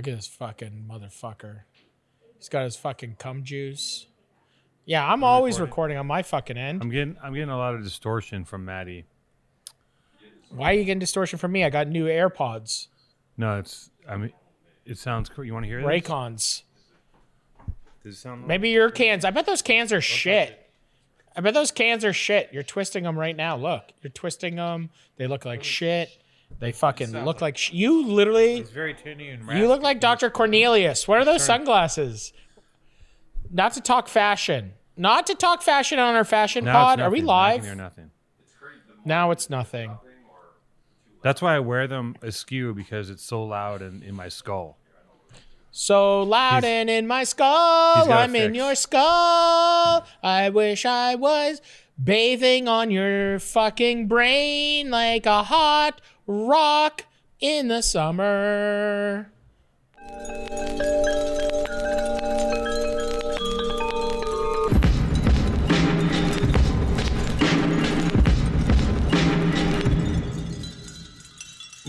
Look at this fucking motherfucker. He's got his fucking cum juice. Yeah, I'm always recording on my fucking end. I'm getting I'm getting a lot of distortion from Matty. Why are you getting distortion from me? I got new AirPods, No, it's I mean it sounds cool. You want to hear this? Raycons. Does it sound Maybe your cans. I bet those cans are shit. I bet those cans are shit. You're twisting them right now. Look, you're twisting them. They look like shit. They fucking look like sh- you. Literally, It's very and you look like Dr. Cornelius. What are those sunglasses? Not to talk fashion. Not to talk fashion on our fashion pod. Are we live? Or nothing. Now it's nothing. That's why I wear them askew because it's so loud and in my skull. So loud He's- and in my he's skull, got I'm in your skull. I wish I was bathing on your fucking brain like a hot rock in the summer.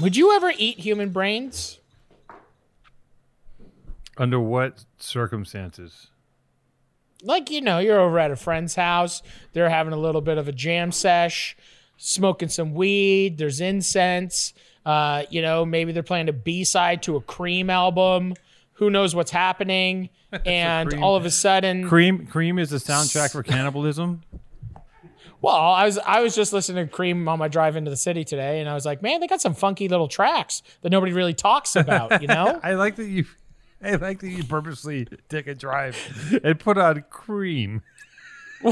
Would you ever eat human brains? Under what circumstances? like you know you're over at a friend's house they're having a little bit of a jam sesh smoking some weed there's incense uh, you know maybe they're playing a b-side to a cream album who knows what's happening and all of a sudden Cream Cream is the soundtrack for cannibalism. well i was i was just listening to cream on my drive into the city today and i was like man they got some funky little tracks that nobody really talks about you know I like that you I like that you purposely take a drive and put on cream.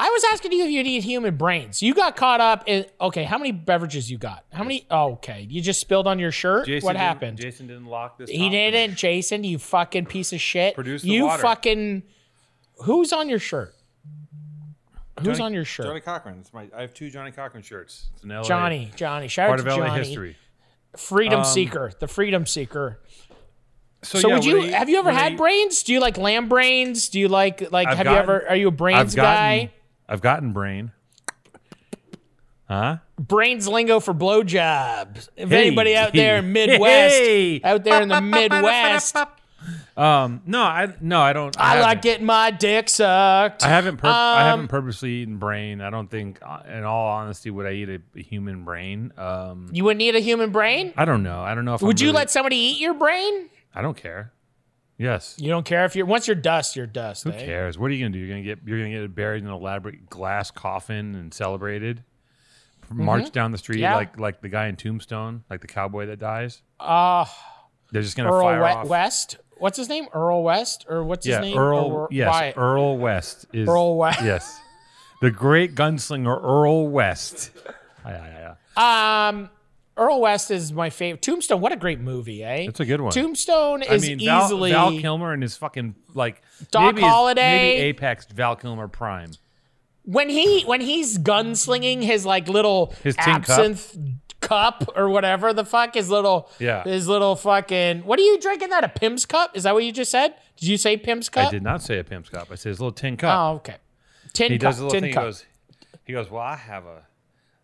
I was asking you if you'd eat human brains. You got caught up in okay. How many beverages you got? How many? Oh, okay, you just spilled on your shirt. Jason what happened? Jason didn't lock this. he didn't. Jason, you fucking piece of shit. Produce the you water. fucking. Who's on your shirt? Who's Johnny- on your shirt? Johnnie Cochran. It's my. I have two Johnnie Cochran shirts. It's an LA, Johnny. Johnny. Shout Part out of to LA Johnny. history. Freedom Um, seeker. The freedom seeker. So, So yeah, would you I have you ever I had brains? Do you like lamb brains? Do you like like I've have you gotten- ever are you a brains I've gotten, guy? I've gotten brain. Huh? brains lingo for blowjobs. If Hey. anybody out there in Midwest, Hey. out there in the Midwest, Um, no, I no, I don't. I haven't. like getting my dick sucked. I haven't. Pur- I Um, haven't purposely eaten brain. I don't think, uh, in all honesty, would I eat a, a human brain? Um, You wouldn't eat a human brain? I don't know. I don't know if. Would I'm you really- let somebody eat your brain? I don't care. Yes. You don't care if you're once you're dust, you're dust. Who eh? cares? What are you gonna do? You're gonna get you're gonna get buried in an elaborate glass coffin and celebrated. March down the street Mm-hmm. Yeah. like like the guy in Tombstone, like the cowboy that dies. Uh, They're just gonna Earl fire We- off. West. What's his name? Earl West or what's yeah, his name? Earl. Or- yes, Wyatt. Earl West is Earl West. Yes, the great gunslinger Earl West. Yeah, yeah, yeah. Um, Earl West is my favorite. Tombstone. What a great movie, eh? It's a good one. Tombstone I is mean, Val, easily Val Kilmer and his fucking like Doc maybe Holliday. maybe Apex Val Kilmer Prime. when he when he's gunslinging his like little His tin cup. absinthe cup. or whatever the fuck his little Yeah. his little fucking what are you drinking that a pimp's cup is that what you just said did you say pimp's cup I did not say a pimp's cup. I said his little tin cup. oh okay tin cup. he cup does a little tin thing. He goes, he goes, well, I have a,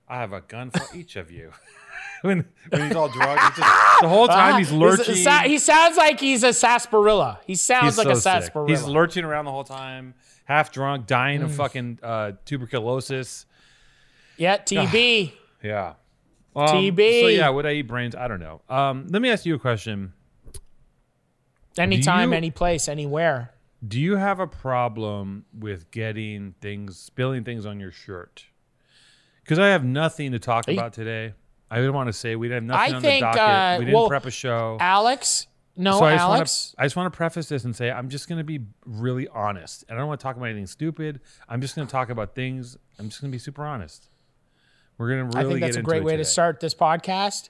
I have a gun for each of you. when when he's all drunk, he's just, the whole time he's He's- lurching. he sounds like he's a sarsaparilla he sounds He's like a so sick. sarsaparilla He's lurching around the whole time, half drunk, dying Mm. of fucking uh, tuberculosis. yeah tb Yeah. Um, TB. So yeah, would I eat brains? I don't know. Um, let me ask you a question. anytime you- any place anywhere Do you have a problem with getting things, spilling things on your shirt? Because I have nothing to talk about today. I didn't want to say we didn't have nothing I on think, the docket. uh, we didn't well, prep a show. alex no so I just alex want to I just want to preface this and say I'm just going to be really honest. I don't want to talk about anything stupid. I'm just going to talk about things. I'm just going to be super honest. We're going to really. I think that's a great way it to start this podcast.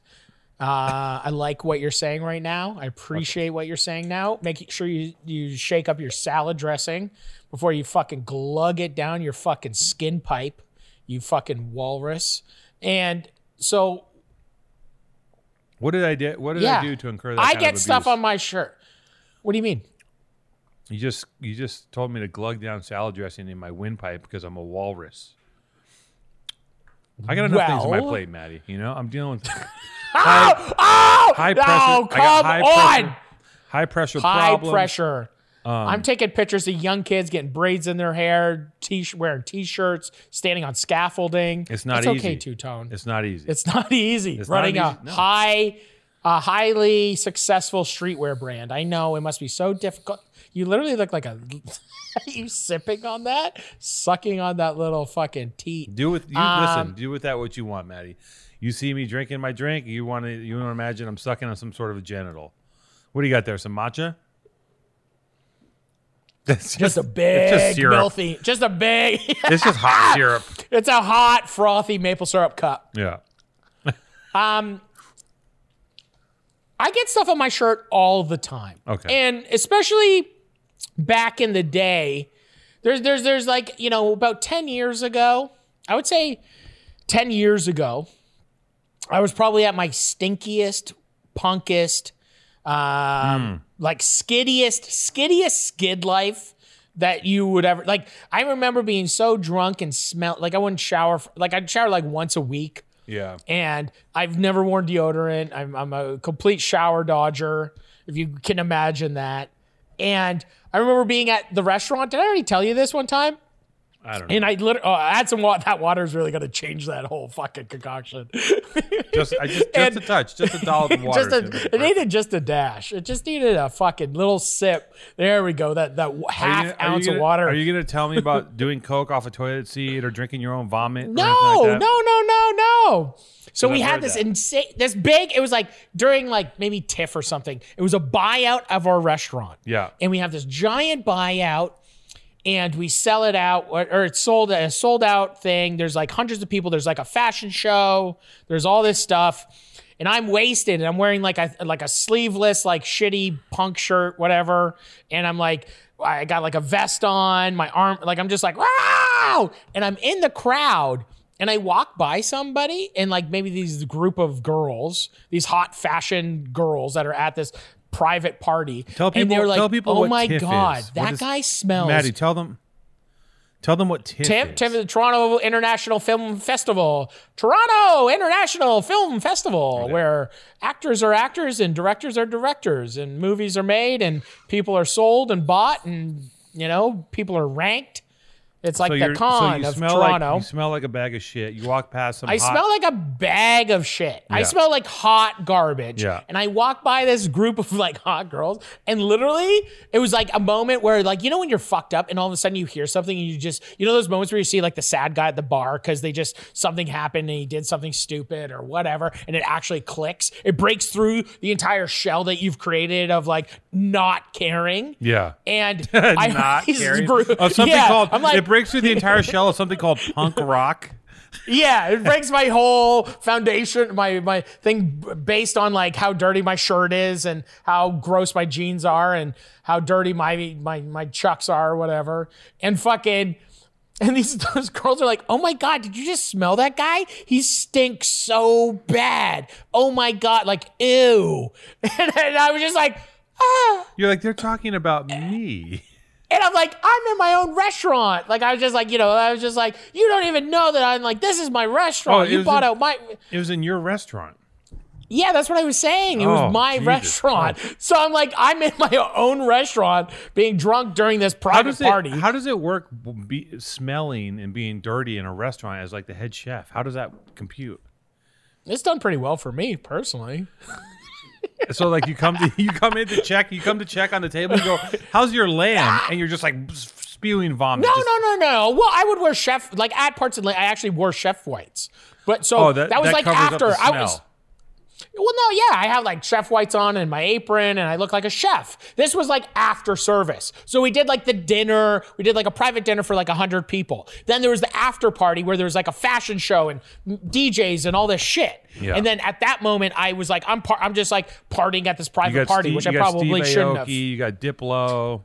Uh, I like what you're saying right now. I appreciate what you're saying now. Make sure you you shake up your salad dressing before you fucking glug it down your fucking skin pipe. You fucking walrus. And so What did I do? What did yeah, I do to incur that? I get stuff on my shirt. What do you mean? You just you just told me to glug down salad dressing in my windpipe because I'm a walrus. I got enough things on my plate, Matty. You know, I'm dealing with Oh, oh, high pressure. oh, come high on. Pressure, high pressure High problems. pressure. Um, I'm taking pictures of young kids getting braids in their hair, t- wearing t-shirts, standing on scaffolding. It's not it's okay, easy. two tone. It's not easy. It's not easy It's not running a no. high, a highly successful streetwear brand. I know it must be so difficult. You literally look like a. you sipping on that, sucking on that little fucking tea. do with you Um, listen. Do with that what you want, Matty. You see me drinking my drink. You want to you want to imagine I'm sucking on some sort of a genital. What do you got there? Some matcha? That's Just a it's big, just filthy, just a big. It's just hot syrup. it's a hot, frothy maple syrup cup. Yeah. Um, I get stuff on my shirt all the time. Okay. And especially back in the day, there's there's there's like, you know, about 10 years ago, I would say 10 years ago, I was probably at my stinkiest, punkest, um, like skiddiest, skiddiest skid life that you would ever like. I remember being so drunk and smell like I wouldn't shower, f- like I'd shower like once a week Yeah. and I've never worn deodorant. I'm, I'm a complete shower dodger, if you can imagine that. And I remember being at the restaurant. Did I already tell you this one time? I don't know. And I literally oh, uh, I had some water. That water is really going to change that whole fucking concoction. just I just just And- a touch, just a dollop of water. just a, it needed just a dash. It just needed a fucking little sip. There we go. That that half gonna- ounce gonna- of water. Are you going to tell me about doing coke off a toilet seat or drinking your own vomit? No, like no, no, no, no. So we I've had this that. insane, this big. It was like during like maybe TIFF or something. It was a buyout of our restaurant. Yeah. and we have this giant buyout, and we sell it out, or, or it's sold a sold out thing. There's like hundreds of people. There's like a fashion show. There's all this stuff, and I'm wasted, and I'm wearing like a like a sleeveless like shitty punk shirt, whatever, and I'm like. I got like a vest on, my arm, like I'm just like, wow! And I'm in the crowd, and I walk by somebody, and like maybe these group of girls, these hot fashion girls that are at this private party. Tell and people- they're like, tell people oh my TIFF God, is. That guy smells. Matty, tell them. Tell them what TIFF Tim, is. Tim, the Toronto International Film Festival, Toronto International Film Festival, where actors are actors and directors are directors, and movies are made, and people are sold and bought, and you know people are ranked. It's like so the so con you of smell Toronto. Like, you smell like a bag of shit. You walk past some. I hot, smell like a bag of shit. I smell like hot garbage. Yeah. And I walk by this group of like hot girls, and literally, it was like a moment where, like, you know, when you're fucked up and all of a sudden you hear something and you just, you know, those moments where you see like the sad guy at the bar because they just, something happened and he did something stupid or whatever, and it actually clicks. It breaks through the entire shell that you've created of like not caring. Yeah. And I Not this caring. group- of something Yeah, called. I'm like, breaks through the entire shell of something called punk rock. Yeah, it breaks my whole foundation, my my thing based on like how dirty my shirt is and how gross my jeans are and how dirty my my my chucks are or whatever. And fucking and these those girls are like, "Oh my god, did you just smell that guy? He stinks so bad. Oh my god, like ew." And, and I was just like, "Ah." You're like they're talking about me. And I'm like, I'm in my own restaurant. Like I was just like, you know, I was just like, you don't even know that I'm like, this is my restaurant. Oh, you bought in- out my It was in your restaurant. Yeah, that's what I was saying. It Oh, was my Jesus restaurant. So I'm like, I'm in my own restaurant being drunk during this How private does it? party. How does it work? Be, smelling and being dirty in a restaurant as like the head chef. How does that compute? it's done pretty well for me personally. So like you come to you come in to check you come to check on the table and go how's your lamb and you're just like spewing vomit. No, Just- no, no, no. Well, I would wear chef like at parts of I actually wore chef whites. But so Oh, that, that- was that like after I was. Well, no, yeah, I have like chef whites on and my apron, and I look like a chef. This was like after service, so we did like the dinner. We did like a private dinner for like hundred people. Then there was the after party where there was like a fashion show and DJs and all this shit. Yeah. And then at that moment, I was like, I'm par- I'm just like partying at this private party, Steve, which I probably Steve shouldn't Aoki, have. You got Diplo.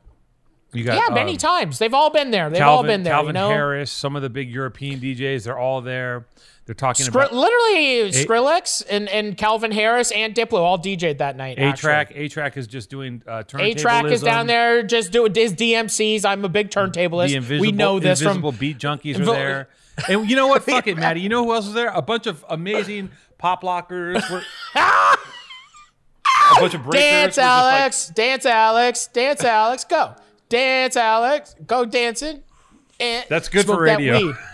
You got Yeah, many um, times. They've all been there. They've Calvin, all been there. Calvin you know? Harris, some of the big European DJs, they're all there. They're talking Skri- about literally Skrillex and, and Calvin Harris and Diplo all DJ'd that night. A-Trak. A track is just doing uh, A-Trak is down there just doing his DMCs. I'm a big turntablist. The we know this invisible from beat junkies are there. And you know what? Fuck it, Matty. You know who else was there? A bunch of amazing pop lockers. Were, a bunch of breakers. Dance just like- Alex, Dance Alex, Dance Alex, go. Dance Alex, go dancing. And That's good for that radio. weed.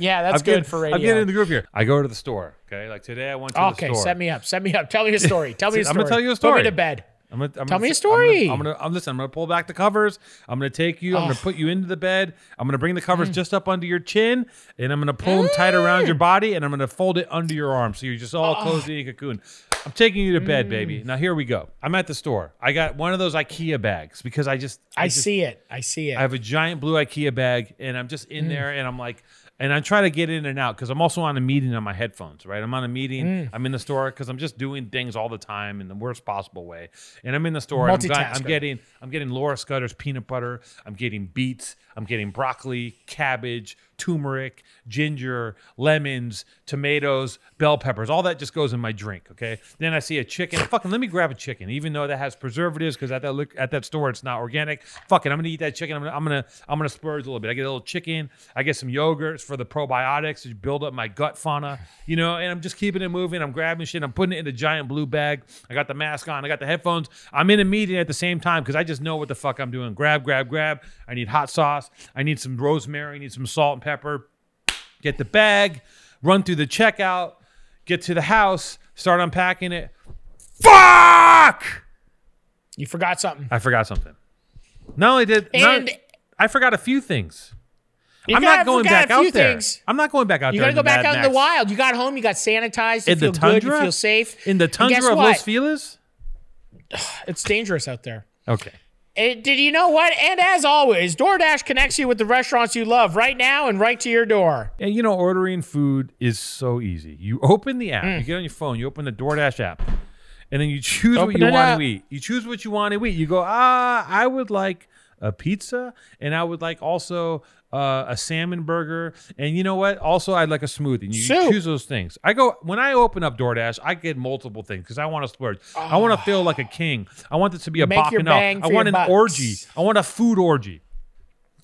Yeah, that's I'm getting- good for radio. I'm getting in the group here. I go to the store. Okay, like today I went to okay, the store. Okay. Set me up. Set me up. Tell me a story. Tell me a I'm story. gonna tell you a Put story. me to bed. I'm gonna, I'm Tell gonna, me a I'm story. gonna, I'm gonna, I'm listen. I'm gonna pull back the covers. I'm gonna take you. I'm gonna put you into the bed. I'm gonna bring the covers Mm. just up under your chin, and I'm gonna pull them tight around your body, and I'm gonna fold it under your arm, so you're just all closed in a cocoon. I'm taking you to bed, Mm. baby. Now here we go. I'm at the store. I got one of those IKEA bags because I just, I, just, see it. I see it. I have a giant blue IKEA bag, and I'm just Mm. in there, and I'm like, and I try to get in and out because I'm also on a meeting on my headphones, right? I'm on a meeting. Mm. I'm in the store because I'm just doing things all the time in the worst possible way, and I'm in the store. I'm, got- I'm getting, I'm getting Laura Scudder's peanut butter. I'm getting beets. I'm getting broccoli, cabbage, turmeric, ginger, lemons, tomatoes, bell peppers. All that just goes in my drink. Okay. Then I see a chicken. Fucking let me grab a chicken, even though that has preservatives because at that look at that store it's not organic. Fucking, I'm gonna eat that chicken. I'm gonna, I'm gonna, I'm gonna splurge a little bit. I get a little chicken. I get some yogurts for the probiotics to build up my gut fauna. You know, and I'm just keeping it moving. I'm grabbing shit. I'm putting it in the giant blue bag. I got the mask on. I got the headphones. I'm in a meeting at the same time because I just know what the fuck I'm doing. Grab, grab, grab. I need hot sauce. I need some rosemary. I need some salt and pepper get the bag, run through the checkout, get to the house, start unpacking it. Fuck! you forgot something. I forgot something. Not only did not- I forgot a few things. You I'm not going back out there. things. I'm not going back out You there. You gotta go back out in the wild. You got home. You got sanitized. You In feel the good. tundra? You feel safe. In the And tundra of what? Los Feliz? It's dangerous out there. Okay. Did you know what? And as always, DoorDash connects you with the restaurants you love right now and right to your door. And you know, ordering food is so easy. You open the app, Mm. you get on your phone, you open the DoorDash app, and then you choose what Open you it want up. to eat. You choose what you want to eat. You go, ah, I would like a pizza, and I would like also uh, a salmon burger, and you know what? Also, I'd like a smoothie. And you choose those things. I go when I open up DoorDash, I get multiple things because I want to splurge. I want to feel like a king. I want this to be a Make bacchanal. bang I want an bucks. orgy. I want a food orgy.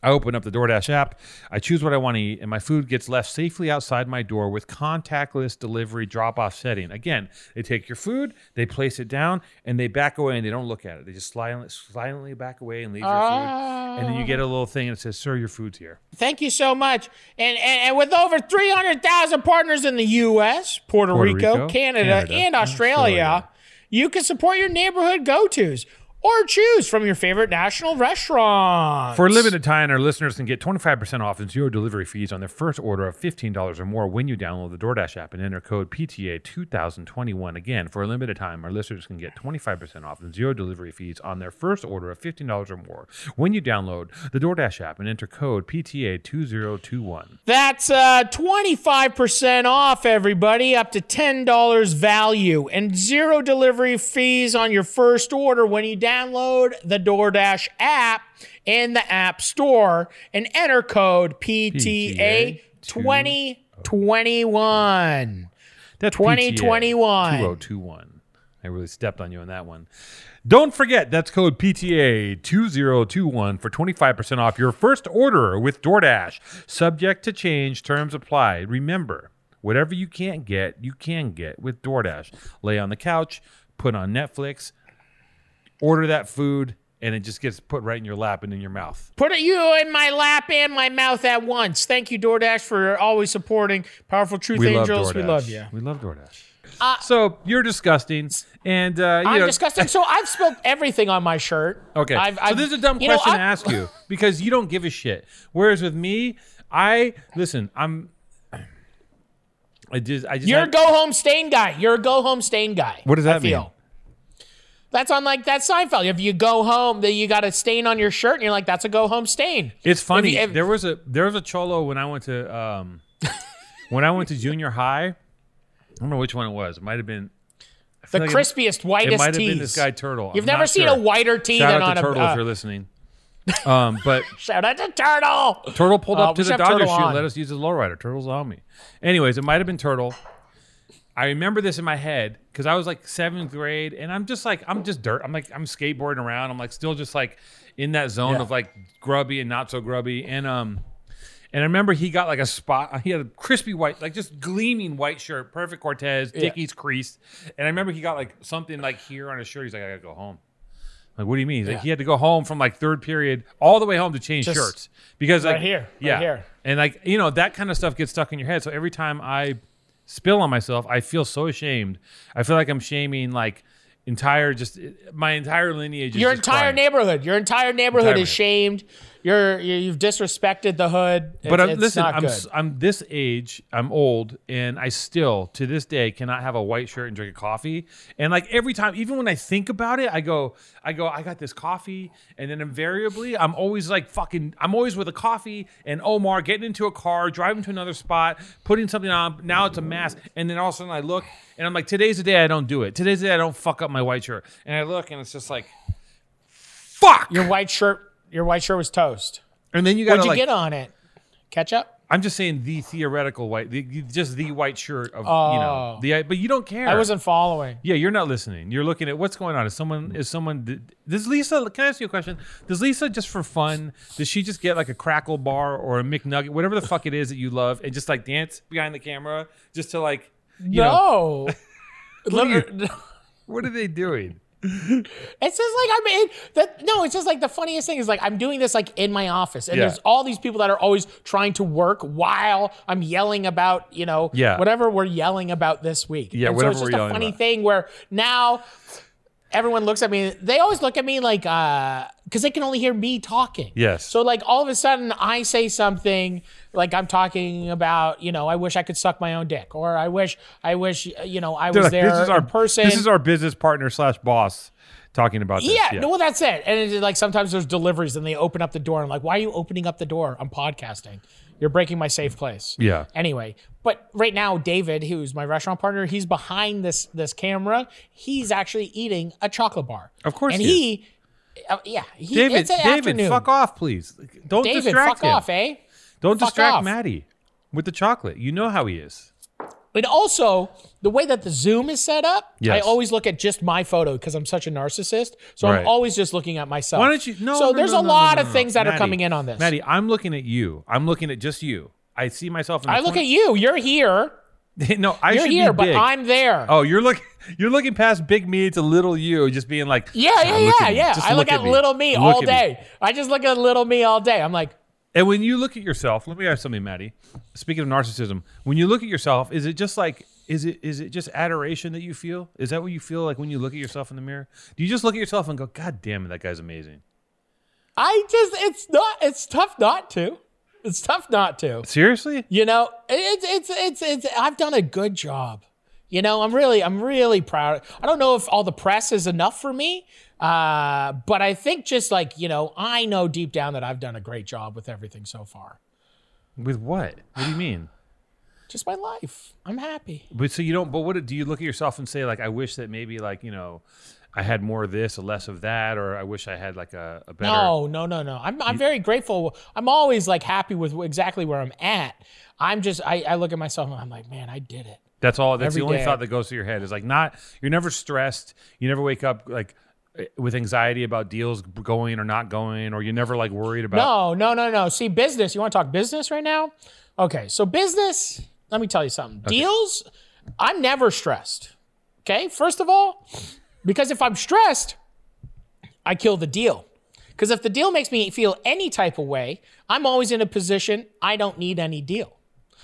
I open up the DoorDash app, I choose what I want to eat, and my food gets left safely outside my door with contactless delivery drop off setting. Again, they take your food, they place it down, and they back away and they don't look at it. They just silently, silently back away and leave your food. And then you get a oh. little thing that says, Sir, your food's here. Thank you so much. And, and, and with over 300,000 partners in the U.S., Puerto, Puerto Rico, Rico, Canada, Canada, and Australia, Australia. you can support your neighborhood go tos or choose from your favorite national restaurant. For a limited time, our listeners can get 25% off and zero delivery fees on their first order of $15 or more when you download the DoorDash app and enter code PTA2021. Again, for a limited time, our listeners can get 25% off and zero delivery fees on their first order of $15 or more when you download the DoorDash app and enter code PTA2021. That's uh, 25% off, everybody, up to $10 value, and zero delivery fees on your first order when you download the DoorDash app in the App Store and enter code PTA 2021. That's 2021. PTA 2021. I really stepped on you on that one. Don't forget, that's code PTA 2021 for 25% off your first order with DoorDash. Subject to change, terms apply. Remember, whatever you can't get, you can get with DoorDash. Lay on the couch, put on Netflix, order that food, and it just gets put right in your lap and in your mouth. Put it you in my lap and my mouth at once. Thank you, DoorDash, for always supporting Powerful Truth We Angels. we love you. We love DoorDash. so you're disgusting, and uh, you I'm know, disgusting. So I've spilled everything on my shirt. Okay. I've, so I've- this is a dumb you know, question to ask you because you don't give a shit. Whereas with me, I listen, I'm I just I just You're a go home stain guy. You're a go home stain guy. What does I that mean? feel. That's on like that Seinfeld. If you go home, then you got a stain on your shirt, and you're like, "That's a go home stain." It's funny. you- if- there was a there was a cholo when I went to um when I went to junior high. I don't know which one it was. It might have been The like crispiest, It, whitest might have tees. been this guy Turtle. You've I'm never seen sure. a whiter tee Shout than out on to a. Turtle uh, if you're listening. Um, but shout out to Turtle. Turtle pulled Uh, up to the have Dodger Turtle shoot. on. Let us use his lowrider. Turtle's on me. Anyways, it might have been Turtle. I remember this in my head because I was like seventh grade, and I'm just like I'm just dirt. I'm like I'm skateboarding around. I'm like still just like in that zone Yeah. of like grubby and not so grubby. And um, and I remember he got like a spot. He had a crispy white, like just gleaming white shirt, perfect Cortez, Dickies creased. And I remember he got like something like here on his shirt. He's like, I gotta go home. Like, what do you mean? He's like, he had to go home from like third period all the way home to change Just shirts because like right here, right yeah, here. and like you know that kind of stuff gets stuck in your head. So every time I spill on myself, I feel so ashamed. I feel like I'm shaming like entire just my entire lineage. Your entire neighborhood. Your entire neighborhood is shamed. You're you- you've disrespected the hood. It's, But I'm, it's listen, I'm I'm this age, I'm old, and I still to this day cannot have a white shirt and drink a coffee. And like every time, even when I think about it, I go, I go, I got this coffee, and then invariably, I'm always like fucking, I'm always with a coffee and Omar getting into a car, driving to another spot, putting something on. Now it's a mask, and then all of a sudden I look, and I'm like, today's the day I don't do it. Today's the day I don't fuck up my white shirt. And I look, and it's just like, fuck. your white shirt. Your white shirt was toast. and then you got What'd you like, get on it? Ketchup. I'm just saying the theoretical white, the, just the white shirt of you Oh. know the. But you don't care. I wasn't following. Yeah, you're not listening. You're looking at what's going on. Is someone is someone does Lisa? Can I ask you a question? Does Lisa just for fun? Does she just get like a crackle bar or a McNugget, whatever the fuck it is that you love, and just like dance behind the camera just to like you know no. What are Lit- what are they doing? It's just like I'm in that. No, it's just like the funniest thing is like I'm doing this like in my office, and Yeah. there's all these people that are always trying to work while I'm yelling about you know Yeah. whatever we're yelling about this week. Yeah, and whatever so it's just a funny about. thing where now everyone looks at me. They always look at me like uh because they can only hear me talking. Yes. So like all of a sudden I say something like I'm talking about you know I wish I could suck my own dick or I wish I wish you know I They're was like, there this is our person. This is our business partner slash boss talking about this. Yeah, no, well, that's it. And it's like sometimes there's deliveries and they open up the door. and I'm like, why are you opening up the door? I'm podcasting. You're breaking my safe place. Yeah. Anyway, but right now, David, who's my restaurant partner, he's behind this this camera. He's actually eating a chocolate bar. Of course and he he, uh, yeah, he, David, David, afternoon. fuck off, please. Don't distract David, distract fuck him. off, eh? Don't Fuck distract off. Matty with the chocolate. You know how he is. And also, the way that the Zoom is set up, I always look at just my photo because I'm such a narcissist. So Right. I'm always just looking at myself. Why don't you? No. So no, there's no, a no, lot of things that Matty, are coming in on this. Matty, I'm looking at you. I'm looking at just you. I see myself. In the I look at you. You're here. no. I You're here, but. I'm there. Oh, you're looking. You're looking past big me to little you, just being like, Yeah, "Ah, yeah, yeah, yeah. I look, at, me. little me all at me." day. I just look at little me all day. I'm like, And when you look at yourself, let me ask something, Matty. Speaking of narcissism, when you look at yourself, is it just like is it is it just adoration that you feel? Is that what you feel like when you look at yourself in the mirror? Do you just look at yourself and go, God damn it, that guy's amazing? I just, it's not, it's tough not to. It's tough not to. Seriously? You know, it's, it's, it's, it's, I've done a good job. You know, I'm really, I'm really proud. I don't know if all the press is enough for me, uh, but I think just like, you know, I know deep down that I've done a great job with everything so far. With what? What do you mean? Just my life. I'm happy. But so you don't. But what do you look at yourself and say like, I wish that maybe like you know, I had more of this or less of that, or I wish I had like a, a better. No, no, no, no. I'm, I'm very grateful. I'm always like happy with exactly where I'm at. I'm just, I, I look at myself and I'm like, man, I did it. That's all. That's Every the only day. thought that goes through your head is like not. You're never stressed. You never wake up like Eh, with anxiety about deals going or not going, or you're never like worried about. No, no, no, no. See, business. You want to talk business right now? Okay, so business. Let me tell you something. Deals. I'm never stressed. Okay, first of all, because if I'm stressed, I kill the deal. Because if the deal makes me feel any type of way, I'm always in a position I don't need any deal.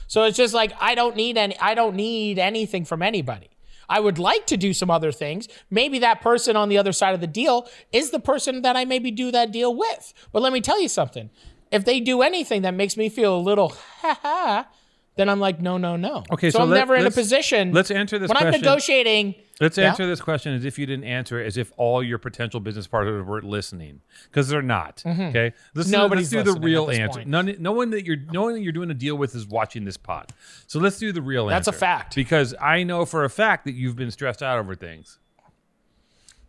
So it's just like I don't need any. I don't need anything from anybody. I would like to do some other things. Maybe that person on the other side of the deal is the person that I maybe do that deal with. But let me tell you something. If they do anything that makes me feel a little ha ha, then I'm like, no, no, no. Okay, so, so I'm let- never in a position. let's answer this when I'm negotiating. Let's Yeah. answer this question as if you didn't answer it, as if all your potential business partners were listening, because they're not. Okay, let's, Mm-hmm. Let's do the real answer. point. None, no one that you're, no one that you're doing a deal with is watching this pod. So let's do the real answer. That's a fact. because I know for a fact that you've been stressed out over things.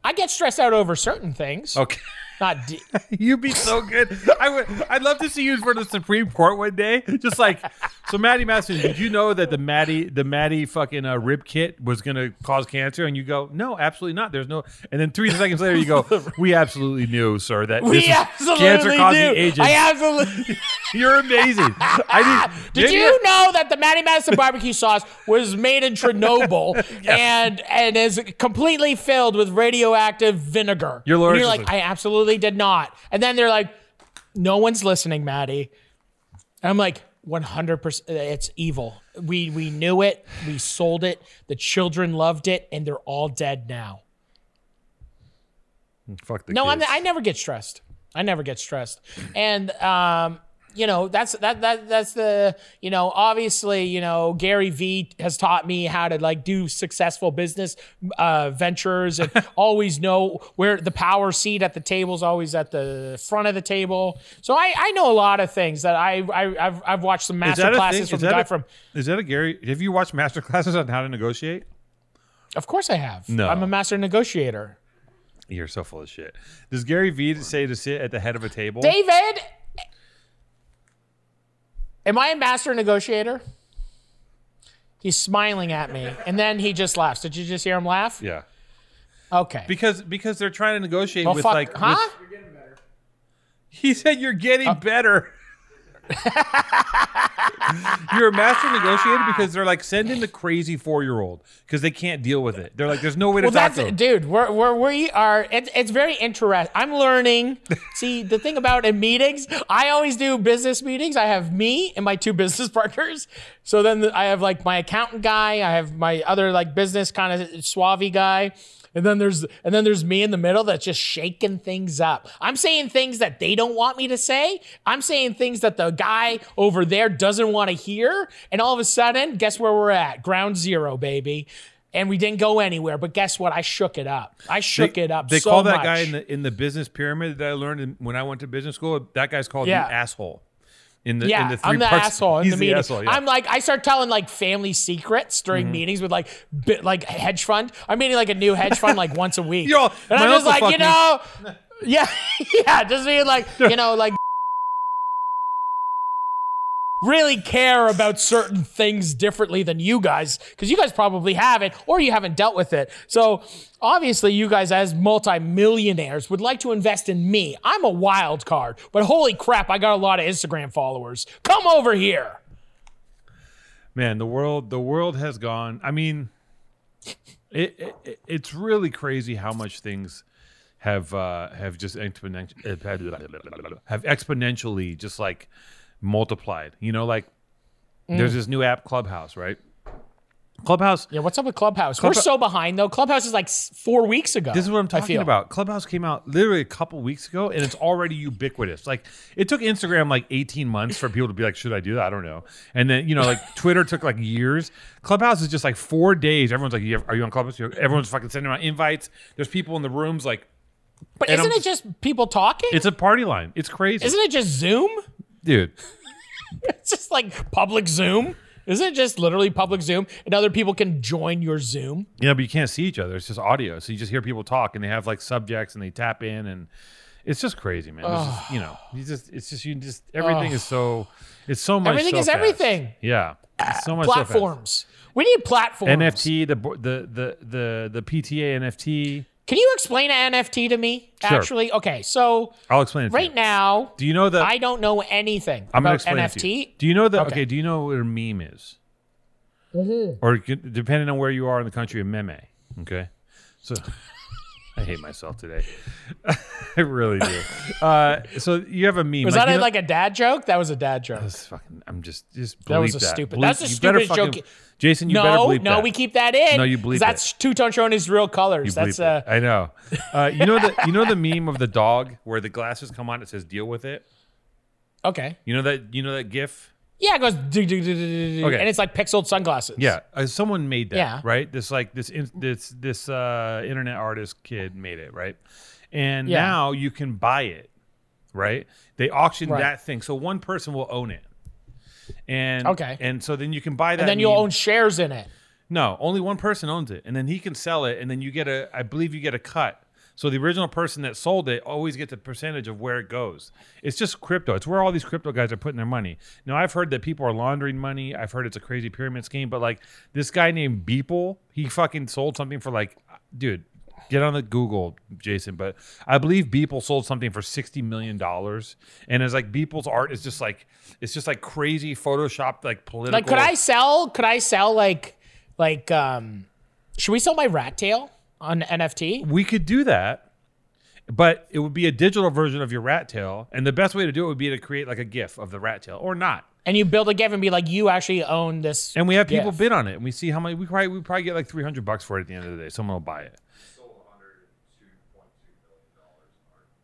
I get stressed out over certain things. Okay. Not de- You'd be so good. I would. I'd love to see you for the Supreme Court one day. Just like, so, Matty Matheson, did you know that the Matty, the Matty fucking uh, rib kit was going to cause cancer? And you go, no, absolutely not. There's no. And then three seconds later, you go, we absolutely knew, sir, that we this is absolutely cancer-causing agent. I absolutely. You're amazing. I Did maybe you know that the Matty Matheson barbecue sauce was made in Chernobyl and and is completely filled with radioactive vinegar? Your And lawyer's you're like, like- I absolutely did not. And then they're like, no one's listening, Matty. And I'm like, 100%. It's evil. We we knew it. We sold it. The children loved it, and they're all dead now. Fuck the No, I'm. I never get stressed. I never get stressed. And um, you know, that's that that that's the you know, obviously, you know, Gary Vee has taught me how to like do successful business uh, ventures and always know where the power seat at the table is always at the front of the table. So I I know a lot of things that I, I I've I've watched some master classes from the guy a- from. Is that a Gary? Have you watched master classes on how to negotiate? Of course, I have. No. I'm a master negotiator. You're so full of shit. Does Gary Vee say to sit at the head of a table? David, am I a master negotiator? He's smiling at me, and then he just laughs. Did you just hear him laugh? Yeah. Okay. Because because they're trying to negotiate well, with fuck, like huh? with- he said you're getting Uh, better. you're a master negotiator because they're like send in the crazy four year old because they can't deal with it. They're like there's no way to Well, talk to them. dude. We're, we're we are. It's it's very interesting. I'm learning. See, the thing about in meetings, I always do business meetings. I have me and my two business partners. So then I have like my accountant guy. I have my other like business kind of suave guy. And then there's and then there's me in the middle that's just shaking things up. I'm saying things that they don't want me to say. I'm saying things that the guy over there doesn't want to hear. And all of a sudden, guess where we're at? Ground zero, baby. And we didn't go anywhere. But guess what? I shook it up. I shook it up. They so call that much. guy in the in the business pyramid that I learned in, when I went to business school. That guy's called Yeah. the asshole. In the Yeah, in the 3 I'm the parts, asshole in he's the meeting. asshole, yeah. I'm like, I start telling like family secrets during Mm-hmm. meetings with like, bit, like hedge fund. I'm meeting like a new hedge fund like once a week. All, and I'm just like, you fucked know, yeah, yeah, just being like, you know, like really care about certain things differently than you guys because you guys probably have it or you haven't dealt with it. So obviously, you guys as multimillionaires would like to invest in me. I'm a wild card, but holy crap, I got a lot of Instagram followers. Come over here. man the world the world has gone i mean it, it it's really crazy how much things have uh have just exponentially have exponentially just like multiplied you know like Mm. there's this new app clubhouse right clubhouse Yeah, what's up with Clubhouse? We're so behind though. Clubhouse is like four weeks ago. This is what I'm talking about. Clubhouse came out literally a couple weeks ago, and it's already ubiquitous. Like it took Instagram like 18 months for people to be like, "Should I do that?" I don't know. And then you know, like Twitter took like years. Clubhouse is just like four days. Everyone's like, "Are you on Clubhouse?" Everyone's fucking sending out invites. There's people in the rooms. Like But isn't I'm it just people talking? it's a party line. It's crazy, Isn't it just Zoom? Dude. It's just like public Zoom. Isn't it just literally public Zoom and other people can join your Zoom? Yeah, but you can't see each other. It's just audio. So you just hear people talk, and they have like subjects, and they tap in, and it's just crazy, man. It's just, you know, you just it's just you just everything is so it's so much. Everything so is fast. everything. Yeah, it's so much so. Platforms. we need platforms. NFT, the the the the the PTA NFT. Can you explain an NFT to me? Sure. Actually, okay. So I'll explain it. to right you. now, do you know that I don't know anything I'm gonna about explain NFT. it to you. Do you know the? Okay. Okay. Do you know what a meme is? Mm-hmm. Or depending on where you are in the country, a meme. Okay, so. I hate myself today. I really do. Uh, so you have a meme. Was like, that you a, know- like a dad joke? That was a dad joke. That's fucking. I'm just just bleep That was a that. stupid- Bleep- that's a stupid better fucking- joke- Jason, you better No, bleep no, that. we keep that in. No, you bleep 'cause That's Two Tone showing his real colors. You that's uh, it. I know. Uh, you know the you know the meme of the dog where the glasses come on. It says "deal with it." okay. You know that you know that GIF. Yeah, it goes do, do, do, do, Okay. and it's like pixeled sunglasses. Yeah, uh, someone made that, Yeah. right? This like this in, this this uh, internet artist kid made it, right? And Yeah. now you can buy it, right? They auction Right. that thing, so one person will own it. And Okay. and so then you can buy that. and then you'll own shares in it. No, only one person owns it, and then he can sell it, and then you get a. I believe you get a cut. So the original person that sold it always gets a percentage of where it goes. It's just crypto. It's where all these crypto guys are putting their money. Now I've heard that people are laundering money. I've heard it's a crazy pyramid scheme, but like this guy named Beeple, he fucking sold something for like, dude, get on the Google, Jason. But I believe Beeple sold something for sixty million dollars, and it's like Beeple's art is just like it's just like crazy Photoshop, like political. Like, could I sell? Could I sell like, like, um, should we sell my rat tail on NFT? We could do that, but it would be a digital version of your rat tail. And the best way to do it would be to create like a GIF of the rat tail or not. And you build a GIF and be like, you actually own this. And we have people GIF. bid on it, and we see how many. We probably we probably get like three hundred bucks for it at the end of the day. Someone will buy it.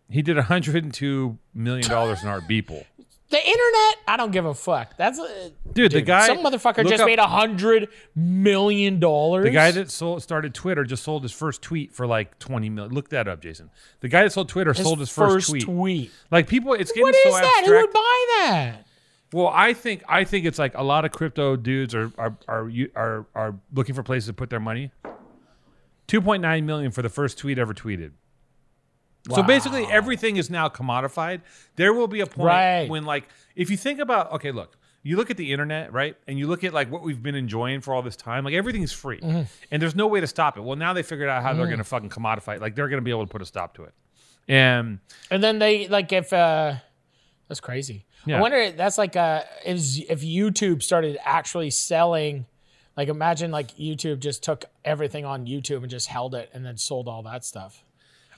He did hundred and two million dollars in art. Beeple, The internet, I don't give a fuck. That's a, dude, the guy, some motherfucker just up- made a hundred million dollars. The guy that sold, started Twitter just sold his first tweet for like twenty million. Look that up, Jason. The guy that sold Twitter sold his first, tweet. Like people, it's getting What so is that? abstract. Who would buy that? Well, I think I think it's like a lot of crypto dudes are are are you- are, are looking for places to put their money. Two point nine million for the first tweet ever tweeted. So basically, everything is now commodified. There will be a point Right. when, like, if you think about, okay, look, you look at the internet, right, and you look at like what we've been enjoying for all this time, like everything's free, Mm-hmm. and there's no way to stop it. Well, now they figured out how they're Mm. going to fucking commodify it. Like they're going to be able to put a stop to it. And And then they like if uh that's crazy. Yeah. I wonder that's like uh if if YouTube started actually selling like imagine like YouTube just took everything on YouTube and just held it and then sold all that stuff.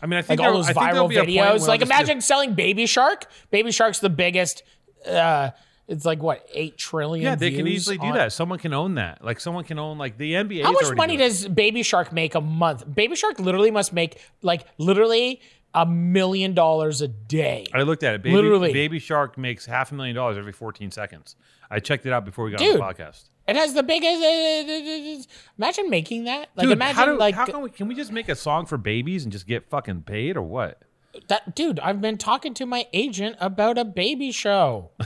I mean, I think Like all those I viral videos. Like imagine selling Baby Shark. Baby Shark's the biggest uh it's like what, eight trillion Yeah, they can easily do that. Someone can own that. Like someone can own like the NBA. How much money does Baby Shark make a month? Baby Shark literally must make like literally a million dollars a day. I looked at it. Baby, Literally. Baby Shark makes half a million dollars every 14 seconds. I checked it out before we got Dude. on the podcast. It has the biggest. imagine making that. Like Dude, imagine how do, like how can we can we just make a song for babies and just get fucking paid or what? that, dude. I've been talking to my agent about a baby show.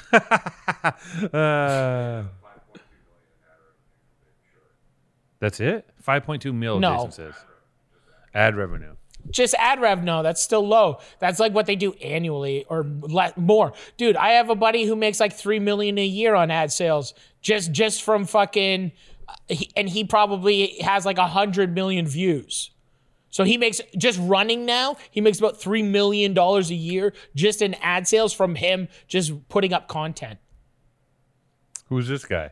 Uh, that's it. 5.2 mil. No. Jason says ad revenue. Just ad rev, no, that's still low. That's like what they do annually or le- more. Dude, I have a buddy who makes like three million a year on ad sales just just from fucking, he, and he probably has like a hundred million views. So he makes just running now. He makes about three million dollars a year just in ad sales from him just putting up content. Who's this guy?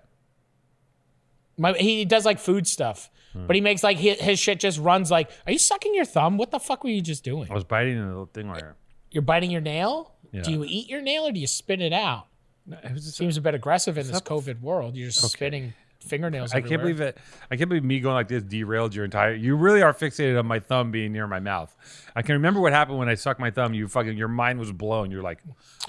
My, he does like food stuff, Hmm. but he makes like his, his shit just runs like. Are you sucking your thumb? What the fuck were you just doing? I was biting the little thing right here. You're biting your nail. Yeah. Do you eat your nail or do you spit it out? It was just- Seems a bit aggressive in this COVID world. You're just spitting fingernails. I can't believe it. I can't believe me going like this derailed your entire. You really are fixated on my thumb being near my mouth. I can remember what happened when I sucked my thumb. You fucking, your mind was blown. You're like,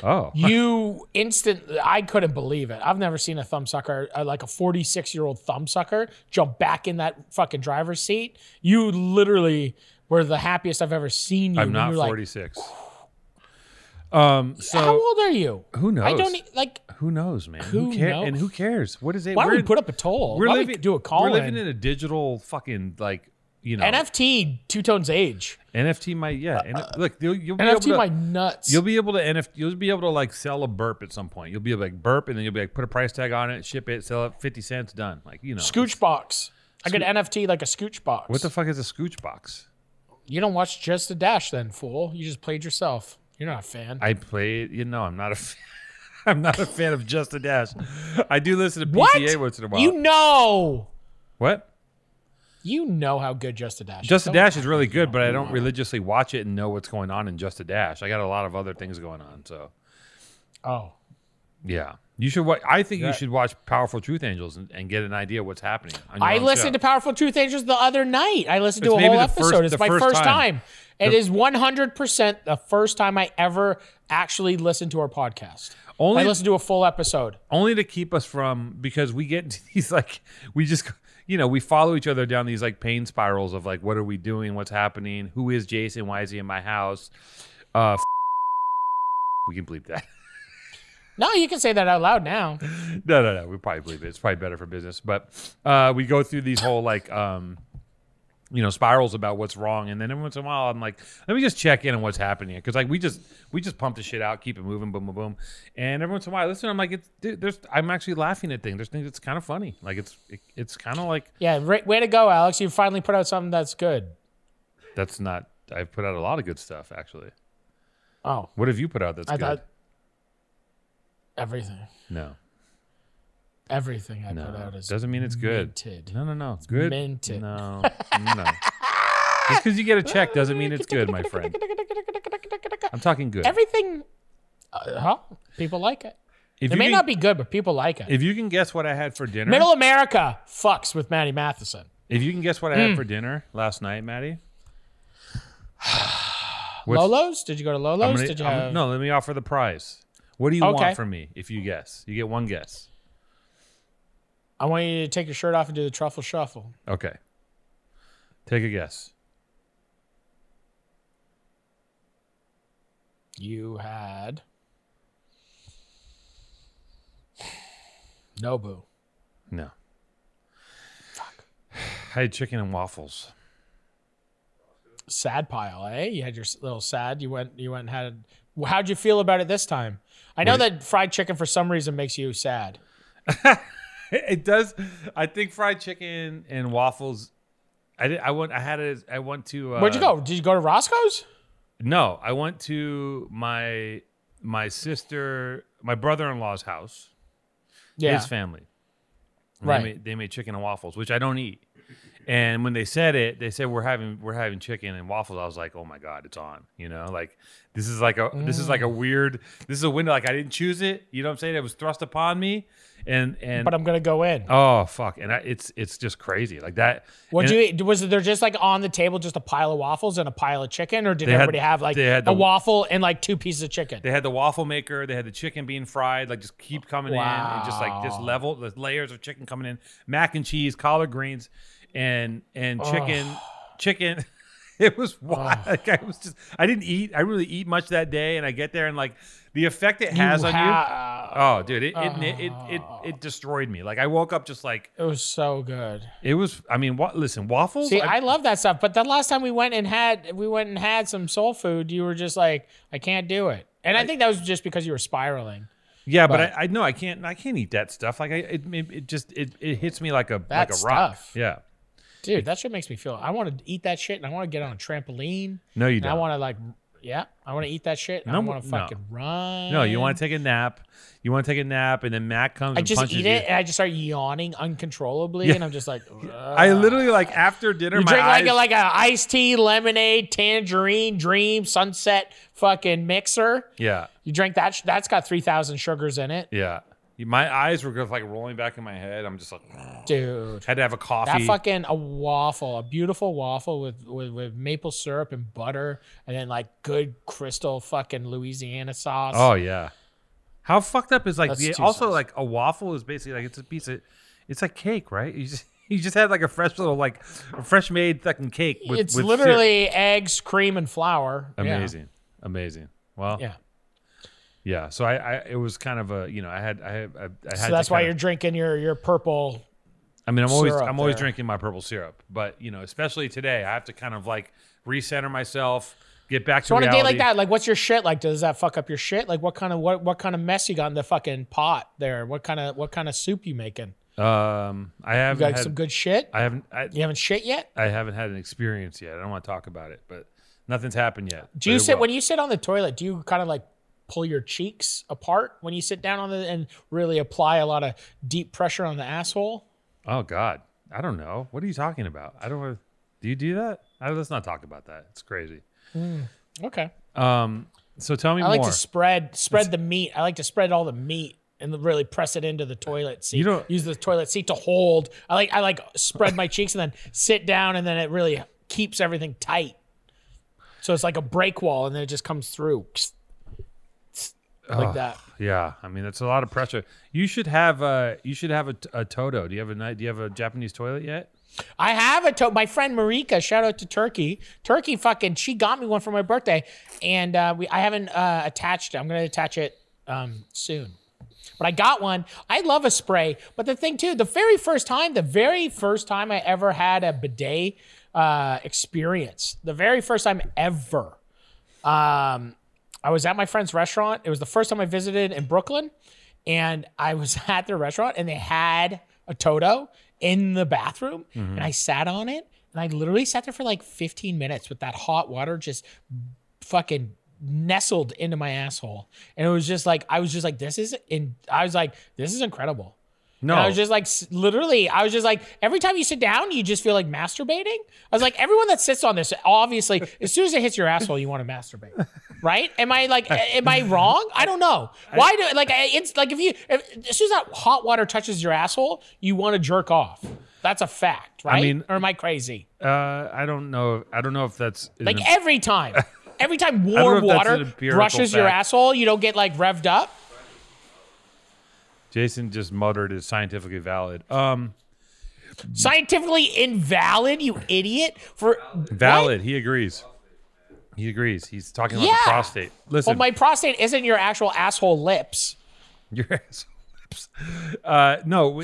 oh, You instant. I couldn't believe it. I've never seen a thumb sucker uh, like a 46 year old thumb sucker jump back in that fucking driver's seat. You literally were the happiest I've ever seen you. I'm not you're like, 46. Um. So How old are you? who knows? I don't like. Who knows, man? Who cares? And who cares? What is it? Why We're- we put up a toll? We're Why don't we living. do a call We're living in a digital fucking like you know NFT two tones age. NFT might yeah. And look, you'll, you'll be able NFT to, my nuts. You'll be able to NFT. You'll be able to like sell a burp at some point. You'll be able to like burp, and then you'll be like put a price tag on it, ship it, sell it, fifty cents, done. Like you know. Scooch box. I an NFT like a Scooch box. What the fuck is a scooch box? You don't watch Just a Dash then, fool. You just played yourself. You're not a fan. I play. You know, I'm not a. Fan. I'm not a fan of Just a Dash. I do listen to what? Once in a while. You know. what? You know how good Just a Dash is. Just a. Dash is really good, but I don't religiously watch it and know what's going on in Just a Dash. I got a lot of other things going on, so Oh. Yeah. You should. Wa- I think Yeah. you should watch Powerful Truth Angels and, and get an idea what's happening. on I listened show. to Powerful Truth Angels the other night. I listened to a whole the first- episode. it's my first first, time. time. It is 100% the first time I ever actually listened to our podcast. Only- I listened to a full episode. only to keep us from because we get into these like we just you know we follow each other down these like pain spirals of like what are we doing what's happening who is jason why is he in my house uh f- we can bleep that No, you can say that out loud now. no no no. We probably bleep it. It's probably better for business. But uh we go through these whole like um you know spirals about what's wrong. And then every once in a while i'm like let me just check in on what's happening because like we just we just pump the shit out keep it moving boom boom boom. And every once in a while I listen i'm like it's dude, there's i'm actually laughing at things. There's things that's kind of funny. Like it's it, it's kind of like Yeah, way to go, Alex. You finally put out something that's good. that's not i've put out a lot of good stuff actually. Oh, what have you put out that's I good? thought everything. no Everything I no put out is doesn't mean it's good minted. no no no It's good minted. no no just because you get a check doesn't mean it's good my friend i'm talking good Everything, uh, huh? People like it. if It may can, not be good, but people like it. if you can guess what i had for dinner Middle America fucks with Matty Matheson. If you can guess what I had for dinner last night, Matty. What's- Lolo's? Did you go to Lolo's? gonna- Did you I'm- have? no, let me offer the prize. What do you Okay. want from me if you guess? You get one guess. I want you to take your shirt off and do the truffle shuffle. Okay. Take a guess. You had Nobu. No. Fuck. I had chicken and waffles. Sad pile, eh? You had your little sad. You went. You went and had. How'd you feel about it this time? I know What that fried chicken for some reason makes you sad. It does. I think fried chicken and waffles. I did. I went. I had it. I went to. Uh, Where'd you go? Did you go to Roscoe's? No, I went to my my sister, my brother in law's house. Yeah. his family. Right. They made, they made chicken and waffles, which I don't eat. And when they said it, they said we're having we're having chicken and waffles. I was like, oh my god, it's on. You know, like this is like a this is like Mm. a weird this is a window. Like I didn't choose it. You know what I'm saying? It was thrust upon me. And and But I'm gonna go in. oh fuck, and I, it's it's just crazy like that. What'd you eat? Was there just like on the table just a pile of waffles and a pile of chicken, or did They had- everybody have like they had a the- waffle and like two pieces of chicken? They had the waffle maker. They had the chicken being fried, like just keep coming in, and just like just Wow. level the layers of chicken coming in, mac and cheese, collard greens, and and chicken, chicken. It was wild. Like I was just I didn't eat. I really eat much that day, and I get there and like the effect it has on you. Oh, dude, it it, it it it uh. it destroyed me. Like I woke up just like It was so good. it was. I mean, what? Listen, waffles. See, I love that stuff. But the last time we went and had we went and had some soul food, you were just like, I can't do it. And I think that was just because you were spiraling. yeah, but, but- I, I know I can't. I can't eat that stuff. Like I, it, it, it just it, it hits me like a like a rock. stuff. Yeah. Dude, that shit makes me feel I want to eat that shit and I want to get on a trampoline. No, you don't. I want to like yeah, I want to eat that shit. And No, I want to no. fucking run. No, you want to take a nap. You want to take a nap, and then Matt comes. I and just eat you. it and I just start yawning uncontrollably, Yeah. and I'm just like, I literally like after dinner. You my drink like a like a iced tea, lemonade, tangerine, dream, sunset, fucking mixer. yeah, You drink that. sh- That's got three thousand sugars in it, yeah. My eyes were just like rolling back in my head. I'm just like dude. had to have a coffee. That fucking a waffle, a beautiful waffle with, with with maple syrup and butter, and then like good crystal fucking Louisiana sauce. oh yeah. How fucked up is like the, also sauce. like a waffle is basically like it's a piece of it's like cake, right? You just you just had like a fresh little like a fresh made fucking cake. With, it's with syrup. literally eggs, cream, and flour. Yeah. amazing, amazing. Well, yeah. Yeah. So I, I it was kind of a you know I had I had I, I had So that's why you're drinking your your purple. I mean, I'm always I'm always there. drinking my purple syrup, but you know, especially today, I have to kind of like recenter myself, get back So to So on a day like that, like what's your shit like? Does that fuck up your shit? Like what kind of what what kind of mess you got in the fucking pot there? What kind of what kind of soup you making? Um, I haven't got had, some good shit. I haven't I, You haven't shit yet. I haven't had an experience yet. I don't want to talk about it, but nothing's happened yet. Do you sit when you sit on the toilet? Do you kind of like pull your cheeks apart when you sit down on the and really apply a lot of deep pressure on the asshole? Oh God, I don't know. What are you talking about? I don't. Do you do that? I, let's not talk about that. It's crazy. Okay. Um. So tell me I like to spread spread the meat. I like to spread all the meat and really press it into the toilet seat. You don't- use the toilet seat to hold. I like I like spread my cheeks and then sit down, and then it really keeps everything tight. So it's like a break wall, and then it just comes through like that. Yeah, I mean that's a lot of pressure. You should have a you should have a, a Toto. Do you have a do you have a Japanese toilet yet? I have a to my friend Marika. Shout out to Turkey. Turkey, fucking, she got me one for my birthday, and uh, we I haven't uh, attached it. I'm gonna attach it um, soon. But I got one. I love a spray. But the thing too, the very first time, the very first time I ever had a bidet uh, experience, the very first time ever, um, I was at my friend's restaurant. It was the first time I visited in Brooklyn, and I was at their restaurant, and they had a Toto in the bathroom, and I sat on it, and I literally sat there for like 15 minutes with that hot water just fucking nestled into my asshole, and it was just like I was just like this is in. I was like this is incredible. No, And I was just like, literally, I was just like, every time you sit down, you just feel like masturbating. I was like, everyone that sits on this, obviously, as soon as it hits your asshole, you want to masturbate, right? Am I like, am I wrong? I don't know. Why do like it's like if you if, as soon as that hot water touches your asshole, you want to jerk off. That's a fact, right? I mean- or am I crazy? uh, I don't know. I don't know if that's Like em- every time, every time warm an water brushes your asshole, you don't get like revved up. Jason just muttered is scientifically valid. Um, Scientifically invalid, you idiot. For valid. He agrees. He agrees. He's talking about Yeah. the prostate. Listen, Well, my prostate isn't your actual asshole lips. Your ass lips. Uh, no,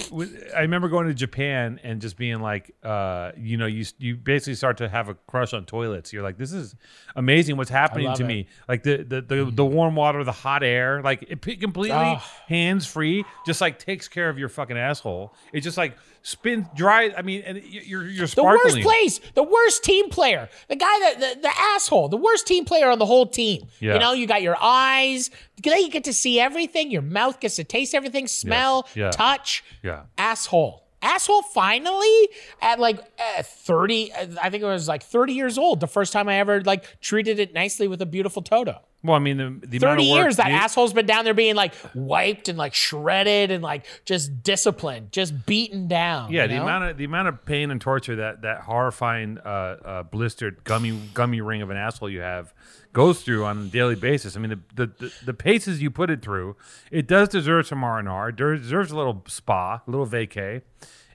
I remember going to Japan and just being like, uh, you know, you you basically start to have a crush on toilets. You're like, this is amazing. What's happening to it. me? Like the the the, the warm water, the hot air, like it completely Ah. hands free, just like takes care of your fucking asshole. It's just like spins dry. I mean, and you're you're sparkling. The worst place, the worst team player, the guy that the, the asshole, the worst team player on the whole team. Yeah. You know, you got your eyes, you get to see everything. Your mouth gets to taste everything, smell, Yeah. touch. Yeah. Asshole. Asshole finally at like uh, 30 uh, I think it was like 30 years old the first time I ever like treated it nicely with a beautiful Toto. Well, I mean, the, the amount 30 of work, years that asshole's been down there being like wiped and like shredded and like just disciplined, just beaten down. Yeah, the know? amount of the amount of pain and torture that that horrifying uh, uh, blistered gummy gummy ring of an asshole you have goes through on a daily basis. I mean, the the, the, the paces you put it through, it does deserve some R and R. Deserves a little spa, a little vacay.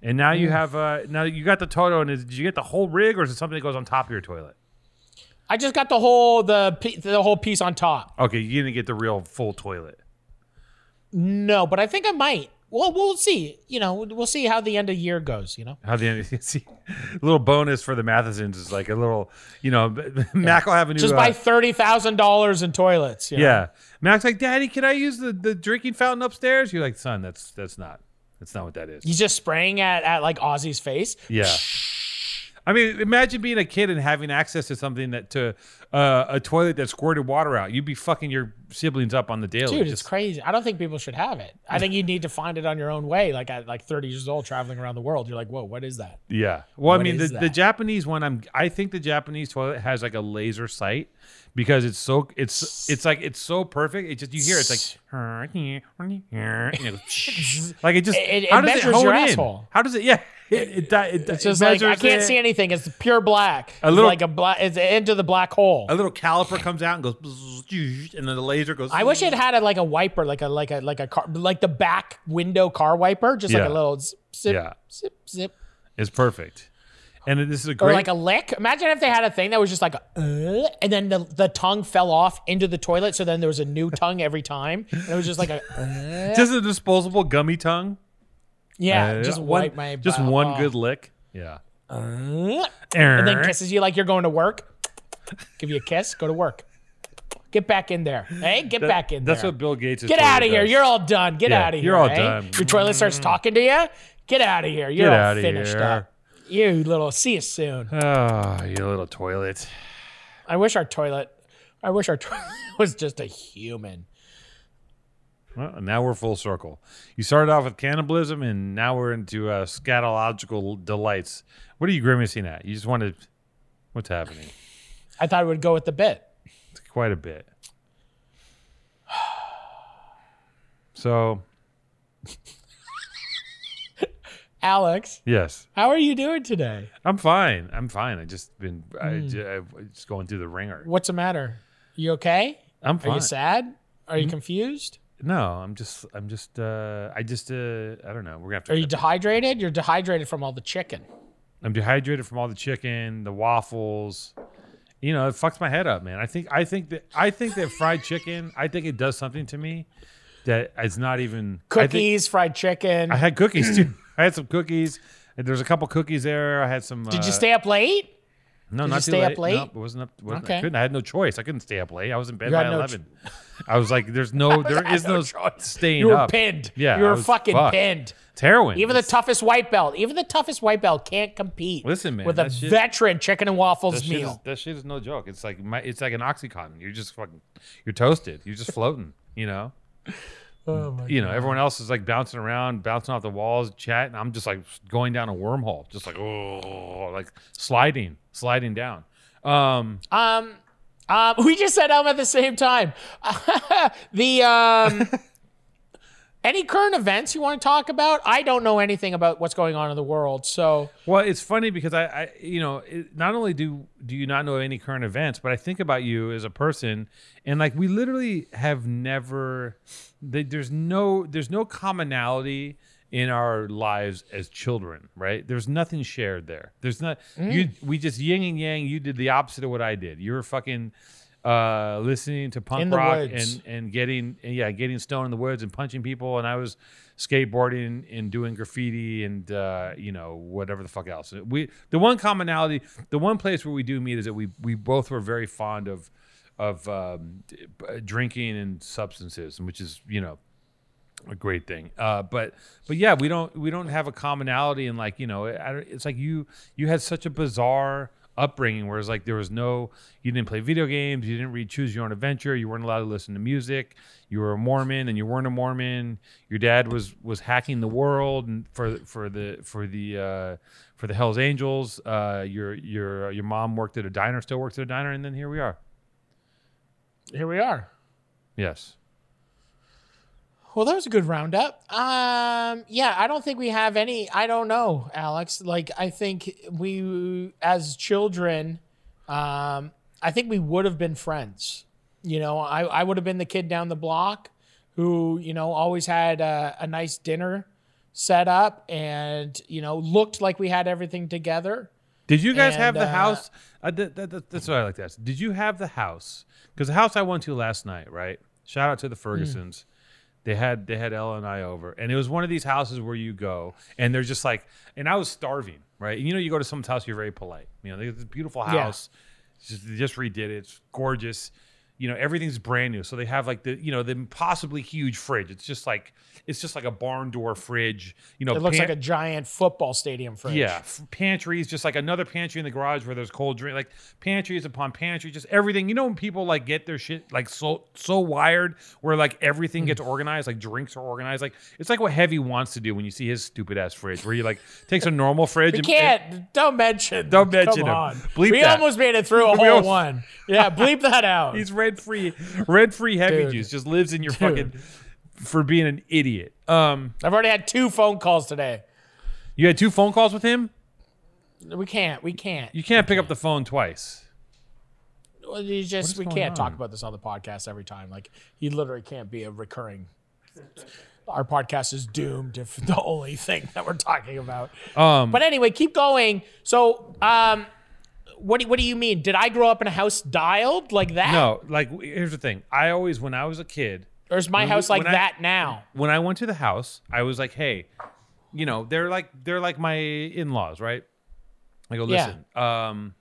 And now Mm. you have uh, now you got the Toto, and is, did you get the whole rig, or is it something that goes on top of your toilet? I just got the whole the the whole piece on top. Okay, you didn't get the real full toilet. No, but I think I might. Well, we'll see. You know, we'll see how the end of year goes. You know, How the end? See, a little bonus for the Mathesons is like a little, you know, Mac will have a new. just uh, buy thirty thousand dollars in toilets. you know? Yeah. Mac's like, Daddy, can I use the, the drinking fountain upstairs? You're like, son, that's that's not that's not what that is. he's just spraying at at like Ozzy's face. Yeah. I mean, imagine being a kid and having access to something that to uh, a toilet that squirted water out. You'd be fucking your siblings up on the daily. Dude, Just- it's crazy. I don't think people should have it. I think you need to find it on your own way. Like at like thirty years old, traveling around the world, you're like, whoa, what is that? Yeah. Well, I What mean, the, is the that? Japanese one, I'm I think the Japanese toilet has like a laser sight because it's so it's it's like it's so perfect. It just you hear it's like and it goes, like it just It- it how does it measures hone your in? asshole. How does it? Yeah. It, it, it, It's just like I can't it. see anything. It's pure black. A It's little- like a black. It's into the black hole. A little caliper comes out and goes, and then the laser goes. I wish it had a, like a wiper, like a like a like a car, like the back window car wiper, just like a little zip, zip, Yeah. zip, zip, It's perfect, and this is a great or like a lick. Imagine if they had a thing that was just like a, uh, and then the the tongue fell off into the toilet, so then there was a new tongue every time, and it was just like a, uh, just a disposable gummy tongue. Yeah, Uh, just one, wipe my, just one off. good lick. Yeah. Uh, and then kisses you like you're going to work. Give you a kiss, go to work. Get back in there. Hey, get back in That's there. That's what Bill Gates is. Get out of here. You're all done. Get Yeah, out of here. you're all done. Your toilet starts talking to you. Get out of here. You're Get all finished here. up. You little. See you soon. Oh, you little toilet. I wish our toilet. I wish our toilet was just a human. Well, now we're full circle. You started off with cannibalism, and now we're into uh, scatological delights. What are you grimacing at? You just wanted. What's happening? I thought it would go with the bit. It's quite a bit. So, Alex, Yes, how are you doing today? I'm fine. I'm fine. I just been I, Hmm. I'm just going through the ringer. What's the matter? You okay? I'm fine. Are you sad? Are you confused? No, I'm just I'm just uh I just uh I don't know. We're gonna have to. Are you dehydrated? You're dehydrated from all the chicken. I'm dehydrated from all the chicken, the waffles. You know, it fucks my head up, man. I think I think that I think that fried chicken. I think it does something to me that it's not even I think- Cookies, fried chicken. I had cookies too. I had some cookies. There's a couple cookies there. I had some. Did uh, you stay up late? No, did not you too stay up late. late? Nope, it wasn't up. Wasn't, Okay. I couldn't. I had no choice. I couldn't stay up late. I was in bed You by no eleven. I was like, "There's no, there is no, no staying You were up." pinned. Yeah, you were fucking fucked. pinned. It's heroin. Even the toughest white belt, even the toughest white belt can't compete. Listen, man, with a shit- veteran chicken and that waffles is, meal. that shit is no joke. It's like my, it's like an oxycontin. You're just fucking, you're toasted. You're just floating. You know. Oh my You know, everyone else is like bouncing around, bouncing off the walls, chatting. I'm just like going down a wormhole, just like oh, like sliding, sliding down. Um, Um, um, we just said um at the same time. the um, any current events you want to talk about? I don't know anything about what's going on in the world, so Well, it's funny because I, I you know, it, not only do do you not know any current events, but I think about you as a person, and like we literally have never. Th- There's no there's no commonality in our lives as children, right? There's nothing shared there. There's not you. We just yin and yang. You did the opposite of what I did. You were fucking. Uh, listening to punk rock woods. and and getting yeah getting stoned in the woods and punching people and I was skateboarding and doing graffiti and uh, you know whatever the fuck else. We the one commonality, the one place where we do meet is that we we both were very fond of of um, drinking and substances, which is you know a great thing. Uh, but but yeah, we don't we don't have a commonality in like you know it's like you you had such a bizarre upbringing whereas like there was no you didn't play video games you didn't read choose your own adventure you weren't allowed to listen to music you were a mormon and you weren't a mormon your dad was was hacking the world for for the for the uh for the hell's angels uh your your your mom worked at a diner still works at a diner and then here we are here we are. yes Well, that was a good roundup. Um, yeah, I don't think we have any. I don't know, Alex. Like, I think we, as children, um, I think we would have been friends. You know, I, I would have been the kid down the block who, you know, always had a, a nice dinner set up and, you know, looked like we had everything together. Did you guys have the uh, house? Uh, th- that's what I like to ask. Did you have the house? Because the house I went to last night, right? Shout out to the Fergusons. They had they had Ella and I over, and it was one of these houses where you go and they're just like, and I was starving, right? And you know, you go to someone's house, you're very polite. You know, there's a beautiful house. It's Just, they just redid it. It's gorgeous. You know, everything's brand new. So they have like the you know the impossibly huge fridge. It's just like it's just like a barn door fridge. You know, It looks pan- like a giant football stadium fridge. yeah, f- pantries, just like another pantry in the garage where there's cold drink, like pantries upon pantry, just everything. You know when people like get their shit like so so wired where like everything gets mm. organized, like drinks are organized, like it's like what Heavy wants to do when you see his stupid ass fridge, where he like takes a normal fridge. We and, can't. don't mention. Don't mention Come him. on. Bleep we that. almost made it through a We whole almost- one. Yeah, bleep that out. He's rent free, rent free heavy Dude. juice. Just lives in your fucking for being an idiot. Um, I've already had two phone calls today. you had two phone calls with him. We can't. We can't. You can't pick up the phone twice. Well, You just we can't talk about this on the podcast every time. Like he literally can't be a recurring. Our podcast is doomed if the only thing that we're talking about. Um, But anyway, keep going. So, um, what do, what do you mean? Did I grow up in a house dialed like that? no, like here's the thing. I always, when I was a kid, Or is my When we- house like when I- that now? when I went to the house, I was like, "Hey, you know, they're like they're like my in-laws, right?" I go, Yeah. "Listen, um,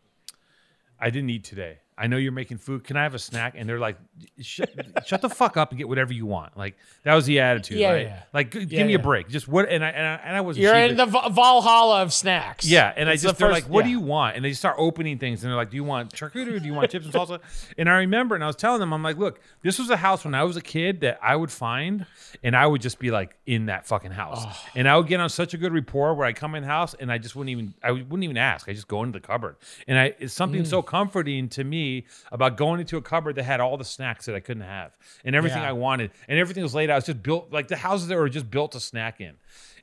I didn't eat today. I know you're making food. Can I have a snack?" And they're like, "Shut, shut the fuck up and get whatever you want." Like that was the attitude, Yeah, right? yeah. Like, g- Yeah, give me a break. Just what? And I and I, and I was You're in the Valhalla of snacks. yeah, and It's I the just they're first- like, "What do you want?" And they start opening things, and they're like, "Do you want charcuterie? Do you want chips and salsa?" And I remember, and I was telling them, I'm like, "Look, this was a house when I was a kid that I would find, and I would just be like in that fucking house, and I would get on such a good rapport where I come in the house, and I just wouldn't even, I wouldn't even ask. I just go into the cupboard, and I it's something Mm. so comforting to me me about going into a cupboard that had all the snacks that I couldn't have and everything Yeah. I wanted, and everything was laid out. It's just built like the houses that were just built to snack in.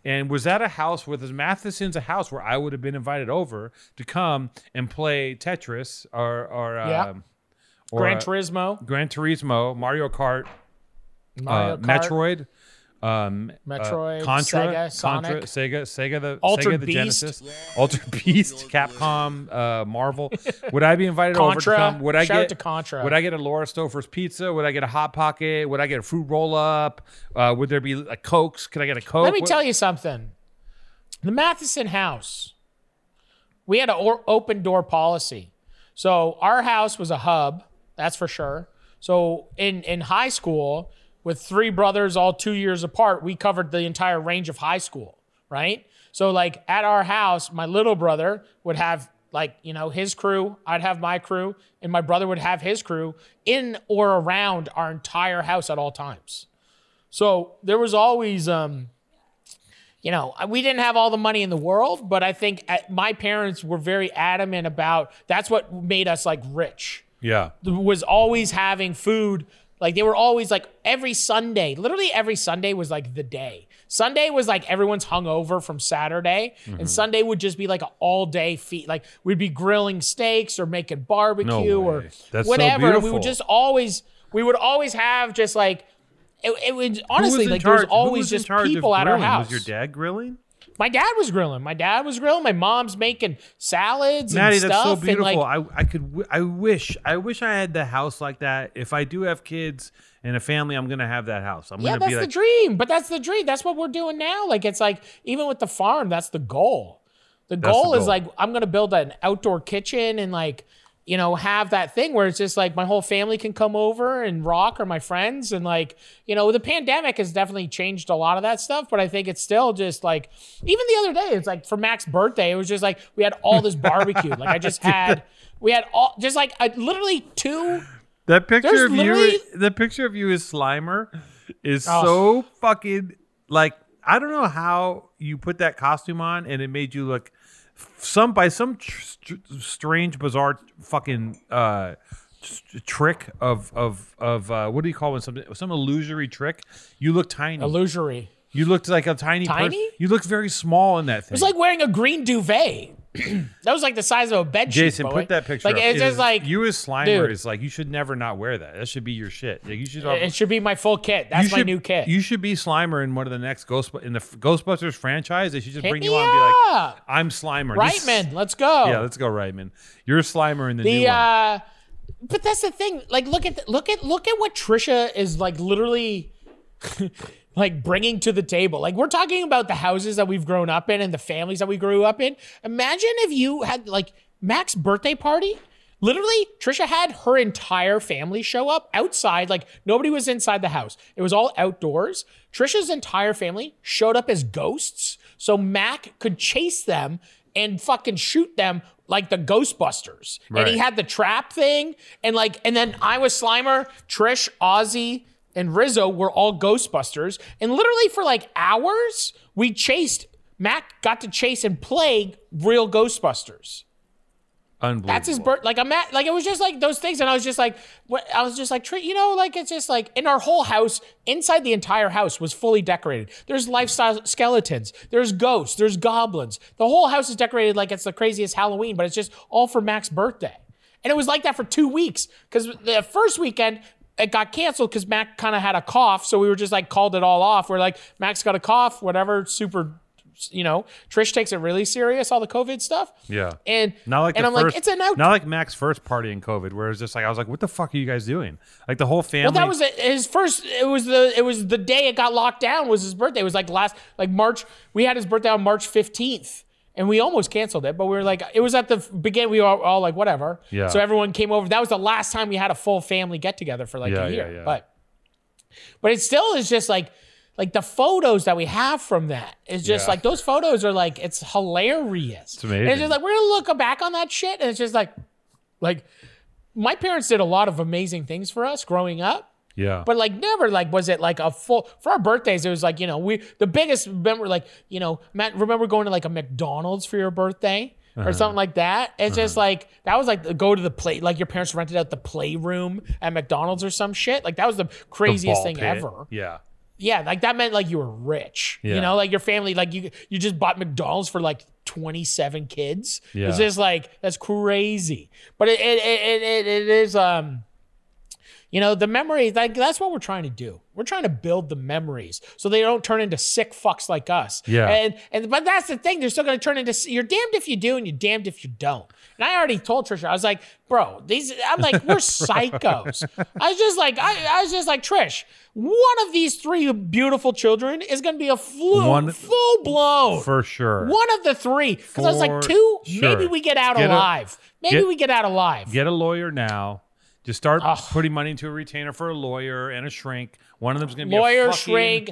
And was that a house where this Matheson's a house where I would have been invited over to come and play Tetris or or Yeah. um, or Gran Turismo, Gran Turismo, Mario Kart, Mario uh, Kart, Metroid, um, Metroid, uh, Contra, Sega, Contra, Sonic. Sega, Sega, the Altered Sega, the Beast. Genesis, Altered Beast, Capcom, uh, Marvel. Would I be invited over to Contra. come? Would I Shout get out to Contra. Would I get a Laura Stouffer's pizza? Would I get a hot pocket? Would I get a fruit roll up? Uh, would there be a cokes? Could I get a coke? Let me What- tell you something. The Matheson house, we had an or- open door policy. So our house was a hub, that's for sure. So in in high school, with three brothers all two years apart, we covered the entire range of high school, right? So like at our house, my little brother would have like you know his crew, I'd have my crew, and my brother would have his crew in or around our entire house at all times. So there was always um you know, we didn't have all the money in the world, but I think uh, my parents were very adamant about that's what made us like rich. Yeah. Was always having food. Like they were always like every Sunday, literally every Sunday was like the day. Sunday was like everyone's hungover from Saturday, Mm-hmm. and Sunday would just be like an all day feast. Like we'd be grilling steaks or making barbecue or way. That's so whatever. and we would just always, we would always have just like, it, it would honestly like there was always was just people at our house. Was your dad grilling? My dad was grilling. My dad was grilling. My mom's making salads Matty, and that's so beautiful. like, I I could I wish I wish I had the house like that. If I do have kids and a family, I'm gonna have that house. I'm yeah, gonna that's be the dream. But that's the dream. That's what we're doing now. Like it's like even with the farm, that's the goal. The the goal is like I'm gonna build an outdoor kitchen and like you know have that thing where it's just like my whole family can come over and rock or my friends and like you know the pandemic has definitely changed a lot of that stuff but i think it's still just like even the other day it's like for mac's birthday it was just like we had all this barbecue like i just had we had all just like I, literally two that picture of you. The picture of you as Slimer is Oh. so fucking like I don't know how you put that costume on and it made you look some by some tr- str- strange bizarre fucking uh tr- trick of of of uh what do you call it some some illusory trick you look tiny illusory you looked like a tiny person Tiny? you look very small in that thing It was like wearing a green duvet. That was like the size of a bed. Jason, boy. put that picture. Like up. it's It just is- like you as Slimer dude. is like you should never not wear that. That should be your shit. Like you should. it should be my full kit. That's you my new kit. You should be Slimer in one of the next Ghost in the Ghostbusters franchise. They should just Hit bring you on and be like. "I'm Slimer." This- Reitman, let's go. Yeah, let's go, Reitman. You're Slimer in the, new the one. uh but that's the thing. Like look at the, look at look at what Trisha is like literally like bringing to the table. Like we're talking about the houses that we've grown up in and the families that we grew up in. Imagine if you had like Mac's birthday party. Literally, Trisha had her entire family show up outside. Like nobody was inside the house. It was all outdoors. Trisha's entire family showed up as ghosts, so Mac could chase them and fucking shoot them like the Ghostbusters. And he had the trap thing, and like, and then I was Slimer, Trish, Ozzy, and Rizzo were all Ghostbusters. And literally for like hours, we chased. Mac got to chase and play real Ghostbusters. Unbelievable. That's his birth. Like I'm at, like it was just like those things, and I was just like, what? I was just like, you know, like it's just like in our whole house, inside the entire house was fully decorated. There's lifestyle skeletons, there's ghosts, there's goblins. The whole house is decorated like it's the craziest Halloween, but it's just all for Mac's birthday. And it was like that for two weeks because the first weekend it got canceled because Mac kind of had a cough, so we were just like called it all off. We're like, Mac's got a cough, whatever, super. You know, Trish takes it really serious, all the COVID stuff. Yeah. And Not like and I'm first, like, it's an out. Not like Mac's first party in COVID, where it was just like I was like, "What the fuck are you guys doing?" Like the whole family. Well, that was his first. It was the it was the day it got locked down. Was his birthday? It was like last like March. We had his birthday on March fifteenth, and we almost canceled it. But we were like, it was at the beginning. We were all, like, whatever. Yeah. So everyone came over. That was the last time we had a full family get together for like Yeah, a yeah, year. yeah. But but it still is just like like the photos that we have from that is just Yeah. like those photos are like it's hilarious. It's amazing. And it's just like we're gonna look back on that shit, and it's just like like my parents did a lot of amazing things for us growing up. Yeah. But like never like was it like a full for our birthdays it was like you know we the biggest remember like you know Matt remember going to like a McDonald's for your birthday or something like that. It's just like that was like the go to the play like your parents rented out the playroom at McDonald's or some shit. Like that was the The craziest ball thing pit. ever. Yeah. Yeah, like that meant like you were rich. Yeah. You know, like your family, like you you just bought McDonald's for like 27 kids. Yeah. It's just like that's crazy. But it it it, it, it is um you know, the memories, like that's what we're trying to do. We're trying to build the memories so they don't turn into sick fucks like us. Yeah. And and but that's the thing, they're still gonna turn into you're damned if you do and you're damned if you don't. And I already told Trisha, I was like, bro, these I'm like, we're psychos. I was just like, I, I was just like, Trish, one of these three beautiful children is gonna be a flu, One- full blown. For sure. one of the three. Because I was like, two, sure. maybe we get out Get a- alive. maybe get- we get out alive. Get a lawyer now. Just start Ugh. putting money into a retainer for a lawyer and a shrink. One of them's going to be a Lawyer, fucking shrink.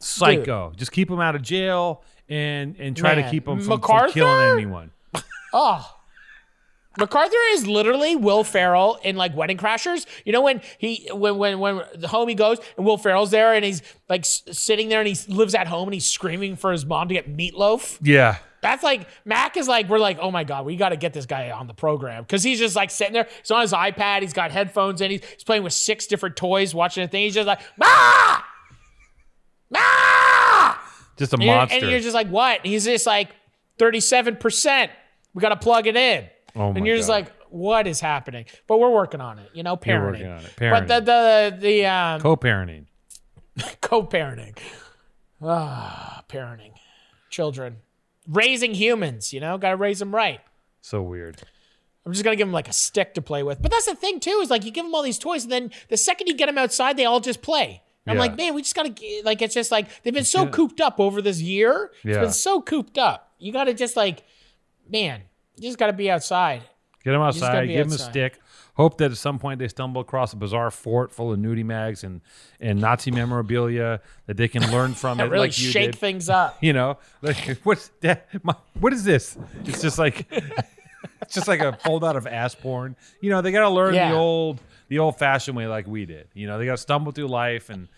psycho. Just keep them out of jail and and try to keep them from, from killing anyone. Oh. MacArthur is literally Will Ferrell in like Wedding Crashers. You know when he when when when the homie goes and Will Ferrell's there and he's like s- sitting there and he lives at home and he's screaming for his mom to get meatloaf. Yeah. That's like Mac is like we're like oh my god we got to get this guy on the program because he's just like sitting there. He's on his iPad. He's got headphones in. He's, he's playing with six different toys, watching a thing. He's just like ma ma. Just a And you're, monster. and you're just like, what? And he's just like, 37%. We got to plug it in. Oh my and you're just like, what is happening? But we're working on it, you know, You're parenting. working on it. But the, the, the um, Co-parenting. co-parenting. Ah, parenting. Children. Raising humans, you know, got to raise them right. So weird. I'm just gonna give them like a stick to play with. But that's the thing too, is like you give them all these toys, and then the second you get them outside, they all just play. And I'm like, man, we just gotta like it's just like they've been so cooped up over this year. It's Yeah. been so cooped up. You gotta just like, man, you just gotta be outside. Get them outside. Give them a stick. Hope that at some point they stumble across a bizarre fort full of nudie mags and, and Nazi memorabilia that they can learn from it really like you shake did. things up. You know, like what's that? My, what is this? It's just like it's just like a fold out of ass porn. You know, they got to learn Yeah. the old the old fashioned way like we did. You know, they got to stumble through life and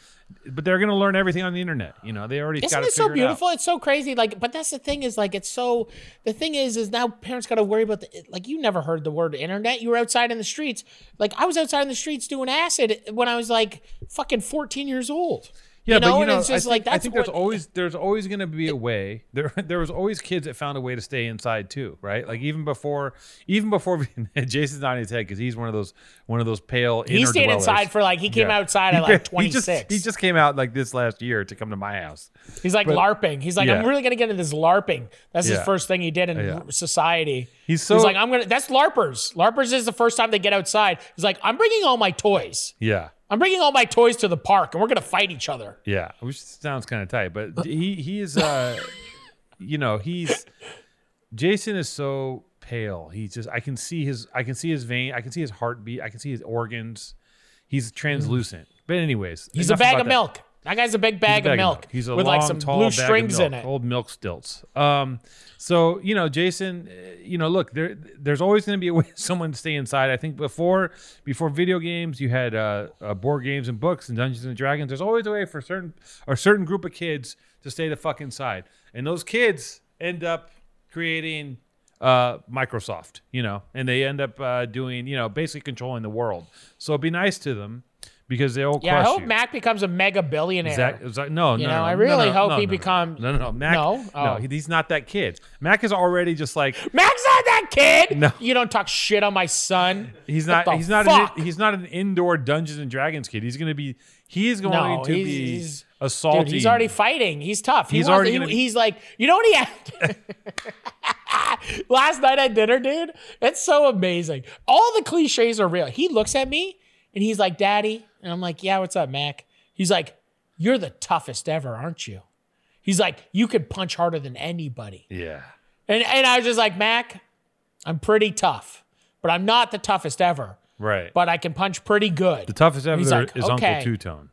but they're going to learn everything on the internet. You know, they already got Isn't it so beautiful? it. It's so crazy. Like, but that's the thing is like it's so. The thing is, is now parents got to worry about the like. You never heard the word internet. You were outside in the streets. Like I was outside in the streets doing acid when I was like fucking 14 years old. Yeah, you know, but you and know, it's just I think, like that's I think there's what- always there's always going to be a way. There there was always kids that found a way to stay inside too, right? Like even before even before Jason's not in his head because he's one of those one of those pale. He stayed dwellers. inside for like he came Yeah. outside at like he just- 26. He just, came out like this last year to come to my house. He's like but- LARPing. He's like, Yeah. I'm really gonna get into this LARPing. That's his first thing he did in Yeah. society. He's so He's like, I'm gonna. That's LARPers. LARPers is the first time they get outside. He's like, I'm bringing all my toys. yeah. I'm bringing all my toys to the park, and we're gonna fight each other. Yeah, which sounds kind of tight, but he he is uh you know, he's Jason is so pale. He's just I can see his I can see his vein, I can see his heartbeat, I can see his organs. He's translucent. But anyways, He's a bag of that. milk. That guy's a big bag, a of milk. He's a with long, like some tall blue strings in it. Old milk stilts. Um, so you know, Jason, uh, you know, look, there, there's always going to be a way someone to stay inside. I think before, before video games, you had uh, uh, board games and books and Dungeons and Dragons. There's always a way for certain or certain group of kids to stay the fuck inside, and those kids end up creating uh, Microsoft, you know, and they end up uh, doing, you know, basically controlling the world. So be nice to them because they'll yeah, I crush hope you. Mac becomes a mega billionaire. Zach, Zach, no, You no, know, no, I really no, hope no, he no, become- no, no, no, Mac, No? no, Oh. he- he's not that kid. Mac is already just like Mac's not that kid. No. You don't talk shit on my son. he's What not. He's not. An, he's not an indoor Dungeons and Dragons kid. He's gonna be. He is going No, to he's- be he's- assaulting. Dude, he's already fighting. He's tough. He He's wants- already he- be- he's like, you know what he had? Last night at dinner, dude, it's so amazing. All the cliches are real. He looks at me and he's like, Daddy. And I'm like, Yeah, what's up, Mac? He's like, You're the toughest ever, aren't you? He's like, You could punch harder than anybody. Yeah. And, and I was just like, Mac, I'm pretty tough, but I'm not the toughest ever, Right. but I can punch pretty good. the toughest ever like, is okay. Uncle Two Tone.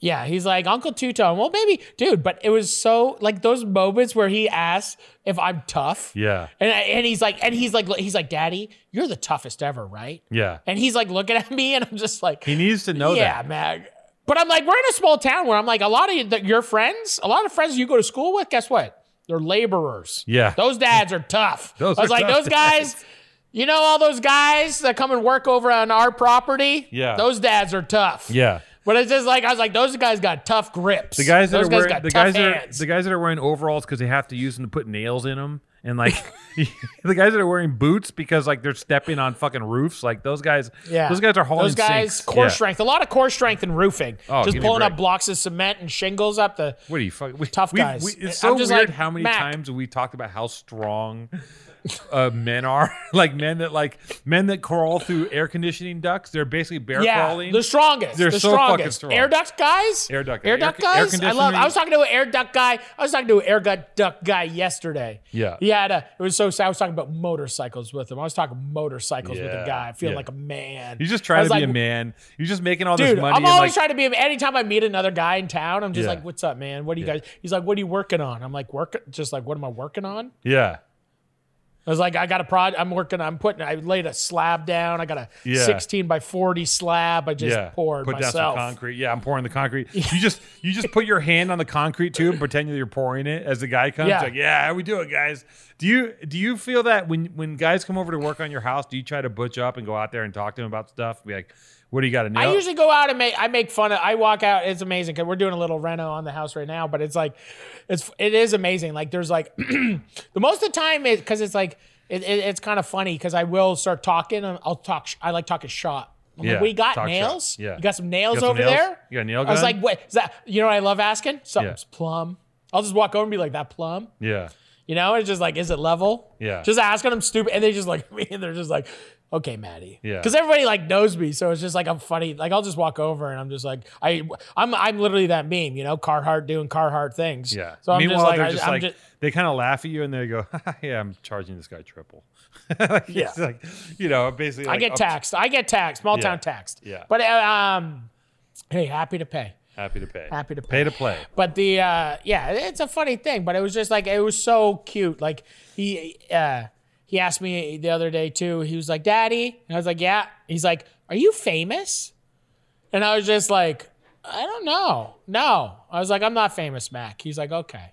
Yeah, he's like Uncle Two Tone. Well, maybe, dude, but it was so like those moments where he asks if I'm tough. Yeah. And and he's like, and he's like, he's like, Daddy, you're the toughest ever, right? Yeah. And he's like looking at me, and I'm just like, He needs to know yeah, that. Yeah, man. But I'm like, we're in a small town where I'm like, a lot of the, your friends, a lot of friends you go to school with, guess what? They're laborers. Yeah. Those dads are tough. Those I was like, tough those guys, you know, all those guys that come and work over on our property? Yeah. Those dads are tough. Yeah. But it's just like, I was like, those guys got tough grips. The guys that those are wearing the guys that are, the guys that are wearing overalls because they have to use them to put nails in them, and like the guys that are wearing boots because like they're stepping on fucking roofs. Like those guys, Yeah. those guys are hauling Those guys, sinks. core Yeah. strength, a lot of core strength in roofing. Oh, just give me a pulling up blocks of cement and shingles up the. What are you fucking Tough we- guys. we- it's I'm so just weird like, how many Mac. times we talked about how strong uh, men are. like men that like men that crawl through air conditioning ducts. They're basically bear Yeah, crawling. the strongest. They're the so fucking strong. Air duct guys. Air duct- Air air- duct air guys. I love. I was talking to an air duct guy. I was talking to an air gut duct guy yesterday. Yeah. He had a. It was so sad. I was talking about motorcycles with him. I was talking motorcycles with a guy. I feel yeah. like a man. You're just trying to be like, a man. You're just making all Dude, this money. I'm always like, trying to be. a- Anytime I meet another guy in town, I'm just Yeah. like, "What's up, man? What are you Yeah. guys?" He's like, "What are you working on?" I'm like, "Work." Just like, "What am I working on?" yeah. I was like, I got a project. I'm working. I'm putting. I laid a slab down. I got a Yeah. 16 by 40 slab. I just yeah, poured put down myself. some concrete. Yeah, I'm pouring the concrete. You just you just put your hand on the concrete tube and pretend that you're pouring it as the guy comes. Yeah. Like, yeah, how we do it, guys. Do you do you feel that when when guys come over to work on your house, do you try to butch up and go out there and talk to them about stuff? Be like, what do you got to nail? I usually go out and make. I make fun of. I walk out. It's amazing because we're doing a little reno on the house right now. But it's like, it's it is amazing. Like there's like the most of the time it because it's like it, it- it's kind of funny because I will start talking. and I'll talk. I like talking shot. I'm Yeah, like, we got nails. shop. Yeah. you got some nails got over nails? there. You got a nail I was gun? like, what is that? You know what I love asking? Something's plum. I'll just walk over and be like, that plum. yeah, You know, it's just like, is it level? Yeah. Just asking them stupid, and they just look at me, and they're just like, okay, Matty. Yeah. Because everybody like knows me, so it's just like I'm funny. Like I'll just walk over, and I'm just like, I, I'm, I'm literally that meme, you know, Carhartt doing Carhartt things. yeah. So I'm Meanwhile, just like, they're just I'm like just, they kind of laugh at you and they go, "Yeah, I'm charging this guy triple." Like, Yeah. it's like you know, basically. I get taxed. I get taxed. Small Yeah. town taxed. Yeah. But uh, um, hey, happy to pay. Happy to pay. Happy to pay. Pay to play. But the uh yeah, it's a funny thing, but it was just like it was so cute. Like he uh he asked me the other day too. He was like, "Daddy," and I was like, "Yeah." He's like, "Are you famous?" And I was just like, "I don't know. No." I was like, "I'm not famous, Mac." He's like, "Okay."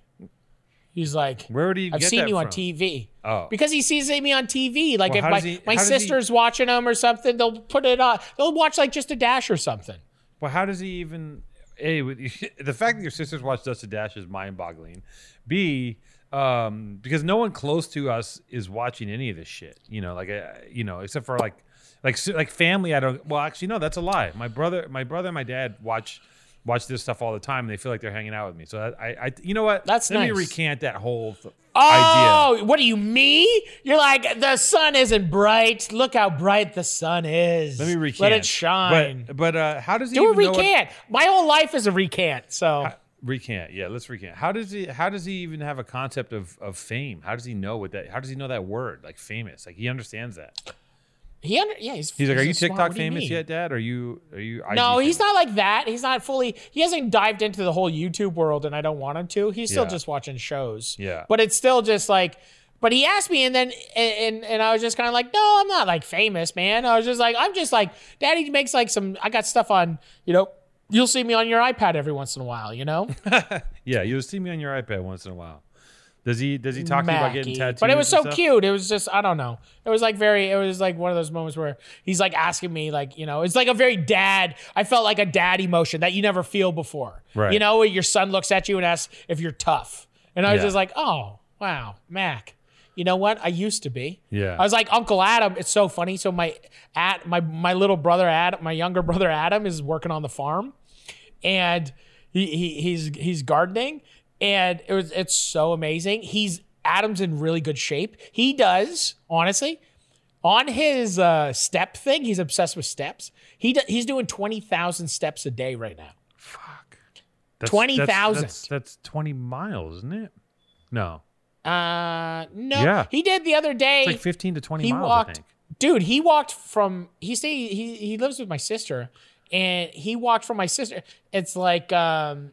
He's like, Where do you I've seen you on? TV. Oh. Because he sees me on TV. Like Well, if my, he- my does he- sister's watching him or something, they'll put it on. They'll watch like just a dash or something. Well, how does he even? A, with the fact that your sisters watch Dust to Dash is mind-boggling. B, um, because no one close to us is watching any of this shit. You know, like uh, you know, except for like, like like family. I don't. Well, actually, no, that's a lie. My brother, my brother, and my dad watch watch this stuff all the time, and they feel like they're hanging out with me. So I, I, you know what? That's Let me recant that whole th- idea. Oh, what do you, mean? You're like, the sun isn't bright. Look how bright the sun is. Let me recant. Let it shine. But but uh, how does he Do a know what- recant. My whole life is a recant. So recant yeah let's recant how does he how does he even have a concept of of fame how does he know what that how does he know that word like famous like he understands that he under, yeah, he's he's like are you tiktok do you famous yet dad are you are you IG No, he's famous? not like that. He's not fully. He hasn't dived into the whole YouTube world, and I don't want him to. He's still Yeah. just watching shows. Yeah. but it's still just like. But he asked me, and then and and, and I was just kind of like, no, I'm not like famous, man. I was just like, I'm just like, Daddy makes like some. I got stuff on, you know. You'll see me on your iPad every once in a while, you know. yeah you'll see me on your ipad once in a while does he does he talk to you about getting Mackie. tattoos But it was so stuff? cute. It was just I don't know. It was like very. It was like one of those moments where he's like asking me like you know it's like a very dad. I felt like a dad emotion that you never feel before. Right. You know where your son looks at you and asks if you're tough, and I was Yeah. just like, oh wow, Mac. You know what? I used to be. Yeah. I was like Uncle Adam. It's so funny. So my at my my little brother Adam, my younger brother Adam is working on the farm, and he, he he's he's gardening, and it was it's so amazing. He's Adam's in really good shape. He does honestly on his uh, step thing. He's obsessed with steps. He do, he's doing twenty thousand steps a day right now. That's- 20,000. that's, that's, that's 20 miles isn't it no Uh, no, Yeah. he did the other day. it's like 15 to 20 he miles i walked think dude he walked from he stay he, he lives with my sister and he walked from my sister it's like um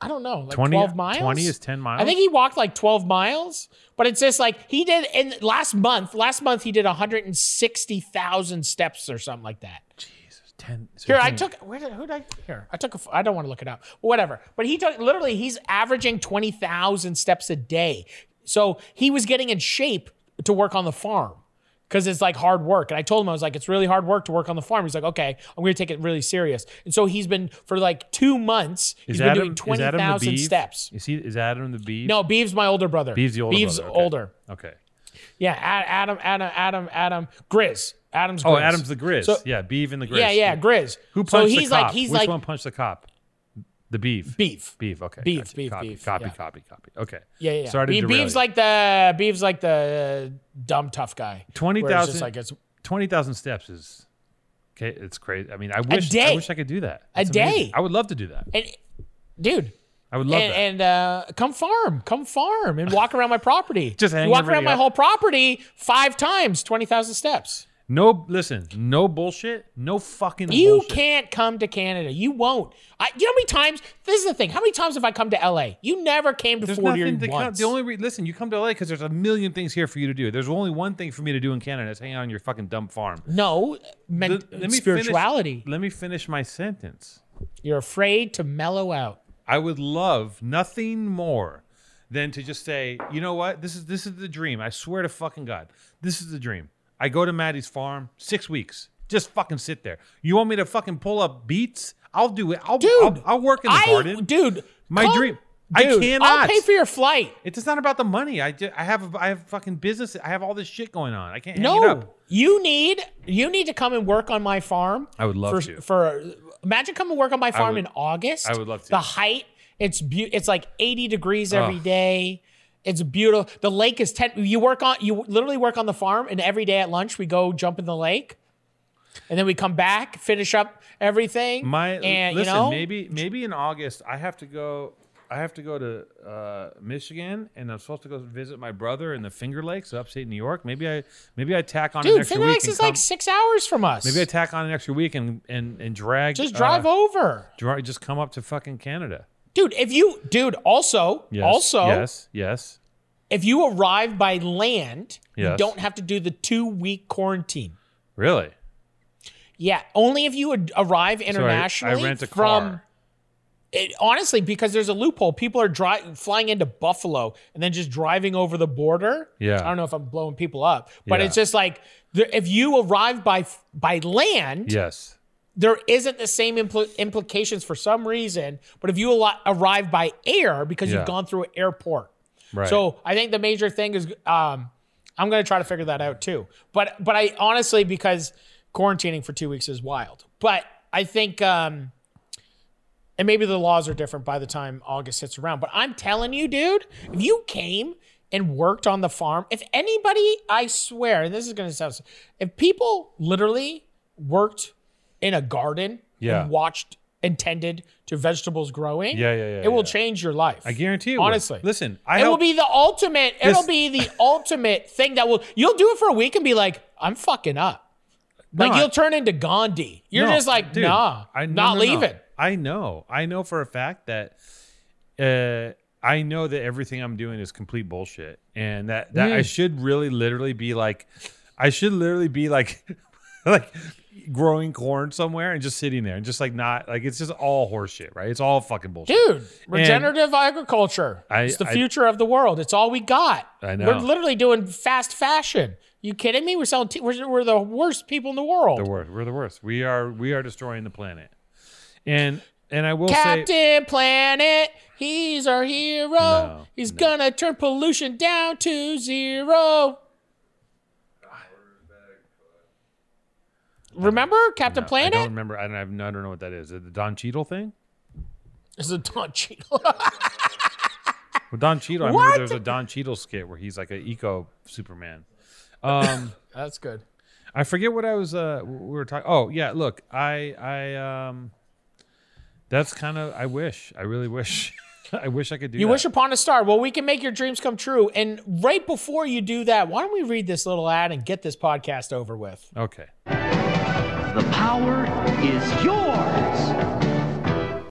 i don't know like 20 12 miles 20 is 10 miles i think he walked like 12 miles but it's just like he did in last month last month he did 160000 steps or something like that jesus ten. so Here, he's I took. Where did, who did I? Here, I took. I don't want to look it up. Whatever. But he took. Literally, he's averaging twenty thousand steps a day. So he was getting in shape to work on the farm because it's like hard work. And I told him I was like, it's really hard work to work on the farm. He's like, okay, I'm going to take it really serious. And so he's been for like two months. Is he's been doing Adam the thousand Beeve? steps. Is he? Is Adam the Beeve? No, Beeves my older brother. Beeves the older Beeves brother. Okay. older. Okay. Yeah, Ad- Adam, Adam, Adam, Adam, Grizz. Adam's Oh, Adam's the Grizz. So- yeah, Beeve and the Grizz. Yeah, yeah, Grizz. Who so punched he's the cop? like he's Which like one punched the cop? The Beeve. beef. Beef. Okay. Beef, gotcha. beef, copy, beef, Copy. yeah. Copy. Copy. Okay. Yeah, yeah. yeah. Sorry to Be- Beeves you. like the Beeves like the dumb tough guy. Twenty thousand. like it's Twenty thousand steps is. Okay, it's crazy. I mean, I wish. I wish I could do that. A That's amazing. day. I would love to do that. and dude. I would love and, that. and uh, come farm, come farm, and walk around my property. Just You walk around my up. whole property five times, twenty thousand steps. No, listen. No bullshit. No fucking. You bullshit. can't come to Canada. You won't. I, you know how many times? This is the thing. How many times have I come to LA? You never came to There's Fort Erie nothing to come. once. The only re- listen, you come to LA because there's a million things here for you to do. There's only one thing for me to do in Canada. It's hang out on your fucking dumb farm. no, men- Let- let me spirituality. Finish, let me finish my sentence. You're afraid to mellow out. I would love nothing more than to just say, you know what? This is this is the dream. I swear to fucking God, this is the dream. I go to Matty's farm six weeks. Just fucking sit there. You want me to fucking pull up beets? I'll do it. I'll Dude, I'll, I'll work in the I, garden. dude, My come- dream- I dude, I'll pay for your flight. It's not about the money. I just, I have I have fucking business. I have all this shit going on. I can't hang it No, you need you need to come and work on my farm. I would love for, to. For imagine come and work on my farm would- in August. I would love to. The height, it's beau- it's like eighty degrees every Ugh. day. It's beautiful. The lake is ten. You work on you literally work on the farm, and every day at lunch we go jump in the lake, and then we come back, finish up everything. My and listen, you know maybe maybe in August I have to go. I have to go to uh, Michigan, and I'm supposed to go visit my brother in the Finger Lakes, upstate New York. Maybe I maybe I tack on an dude, extra Finger week. Lakes is like six hours from us. maybe I tack on an extra week and and and drag. just uh, drive over, dri- just come up to fucking Canada. Dude. If you, dude, also, Yes. also, yes, yes. if you arrive by land, you don't have to do the two week quarantine. Really? Yeah, only if you would arrive internationally. rent a from, car. It, honestly, because there's a loophole. People are dri- flying into Buffalo and then just driving over the border. Yeah. I don't know if I'm blowing people up, but Yeah. it's just like if you arrive by by land, Yes. There isn't the same impl- implications for some reason. But if you al- arrive by air because Yeah. you've gone through an airport, Right. so I think the major thing is um, I'm going to try to figure that out too. But but I honestly because quarantining for two weeks is wild. But I think um, and maybe the laws are different by the time August hits around. But I'm telling you, dude, if you came and worked on the farm, if anybody, I swear, and this is going to sound, if people literally worked in a garden Yeah. and watched and tended to vegetables growing, Yeah, yeah, yeah, it will yeah. change your life. I guarantee will. Honestly. listen. I it will be the ultimate. This- it'll be the ultimate thing that will. You'll do it for a week and be like, "I'm fucking up." Like No, I- you'll turn into Gandhi. You're No, just like, dude, "Nah, I, no, not no, no. leaving." I know. I know for a fact that uh, I know that everything I'm doing is complete bullshit, and that that Mm. I should really, literally be like, I should literally be like, like growing corn somewhere and just sitting there and just like not like it's just all horseshit, right? It's all fucking bullshit. Dude, regenerative agriculture. I- it's the I- future of the world. It's all we got. I know. We're literally doing fast fashion. You kidding me? We're selling. T- we're, we're the worst people in the world. The worst. We're the worst. We are we are destroying the planet, and and I will say. Captain Planet, he's our hero. No, he's no. gonna turn pollution down to zero. Remember Captain I Planet? don't remember. I don't, have, I don't know what that is. Is it the Don Cheadle thing? Is it Don Cheadle. Well, Don Cheadle. I What? remember there was a Don Cheadle skit where he's like an eco Superman. Um, That's good. I forget what I was. Uh, we were talking. Oh yeah, look, I I um, that's kind of. I wish. I really wish. I wish I could do. You that. wish upon a star. Well, we can make your dreams come true. And right before you do that, why don't we read this little ad and get this podcast over with? Okay. The power is yours.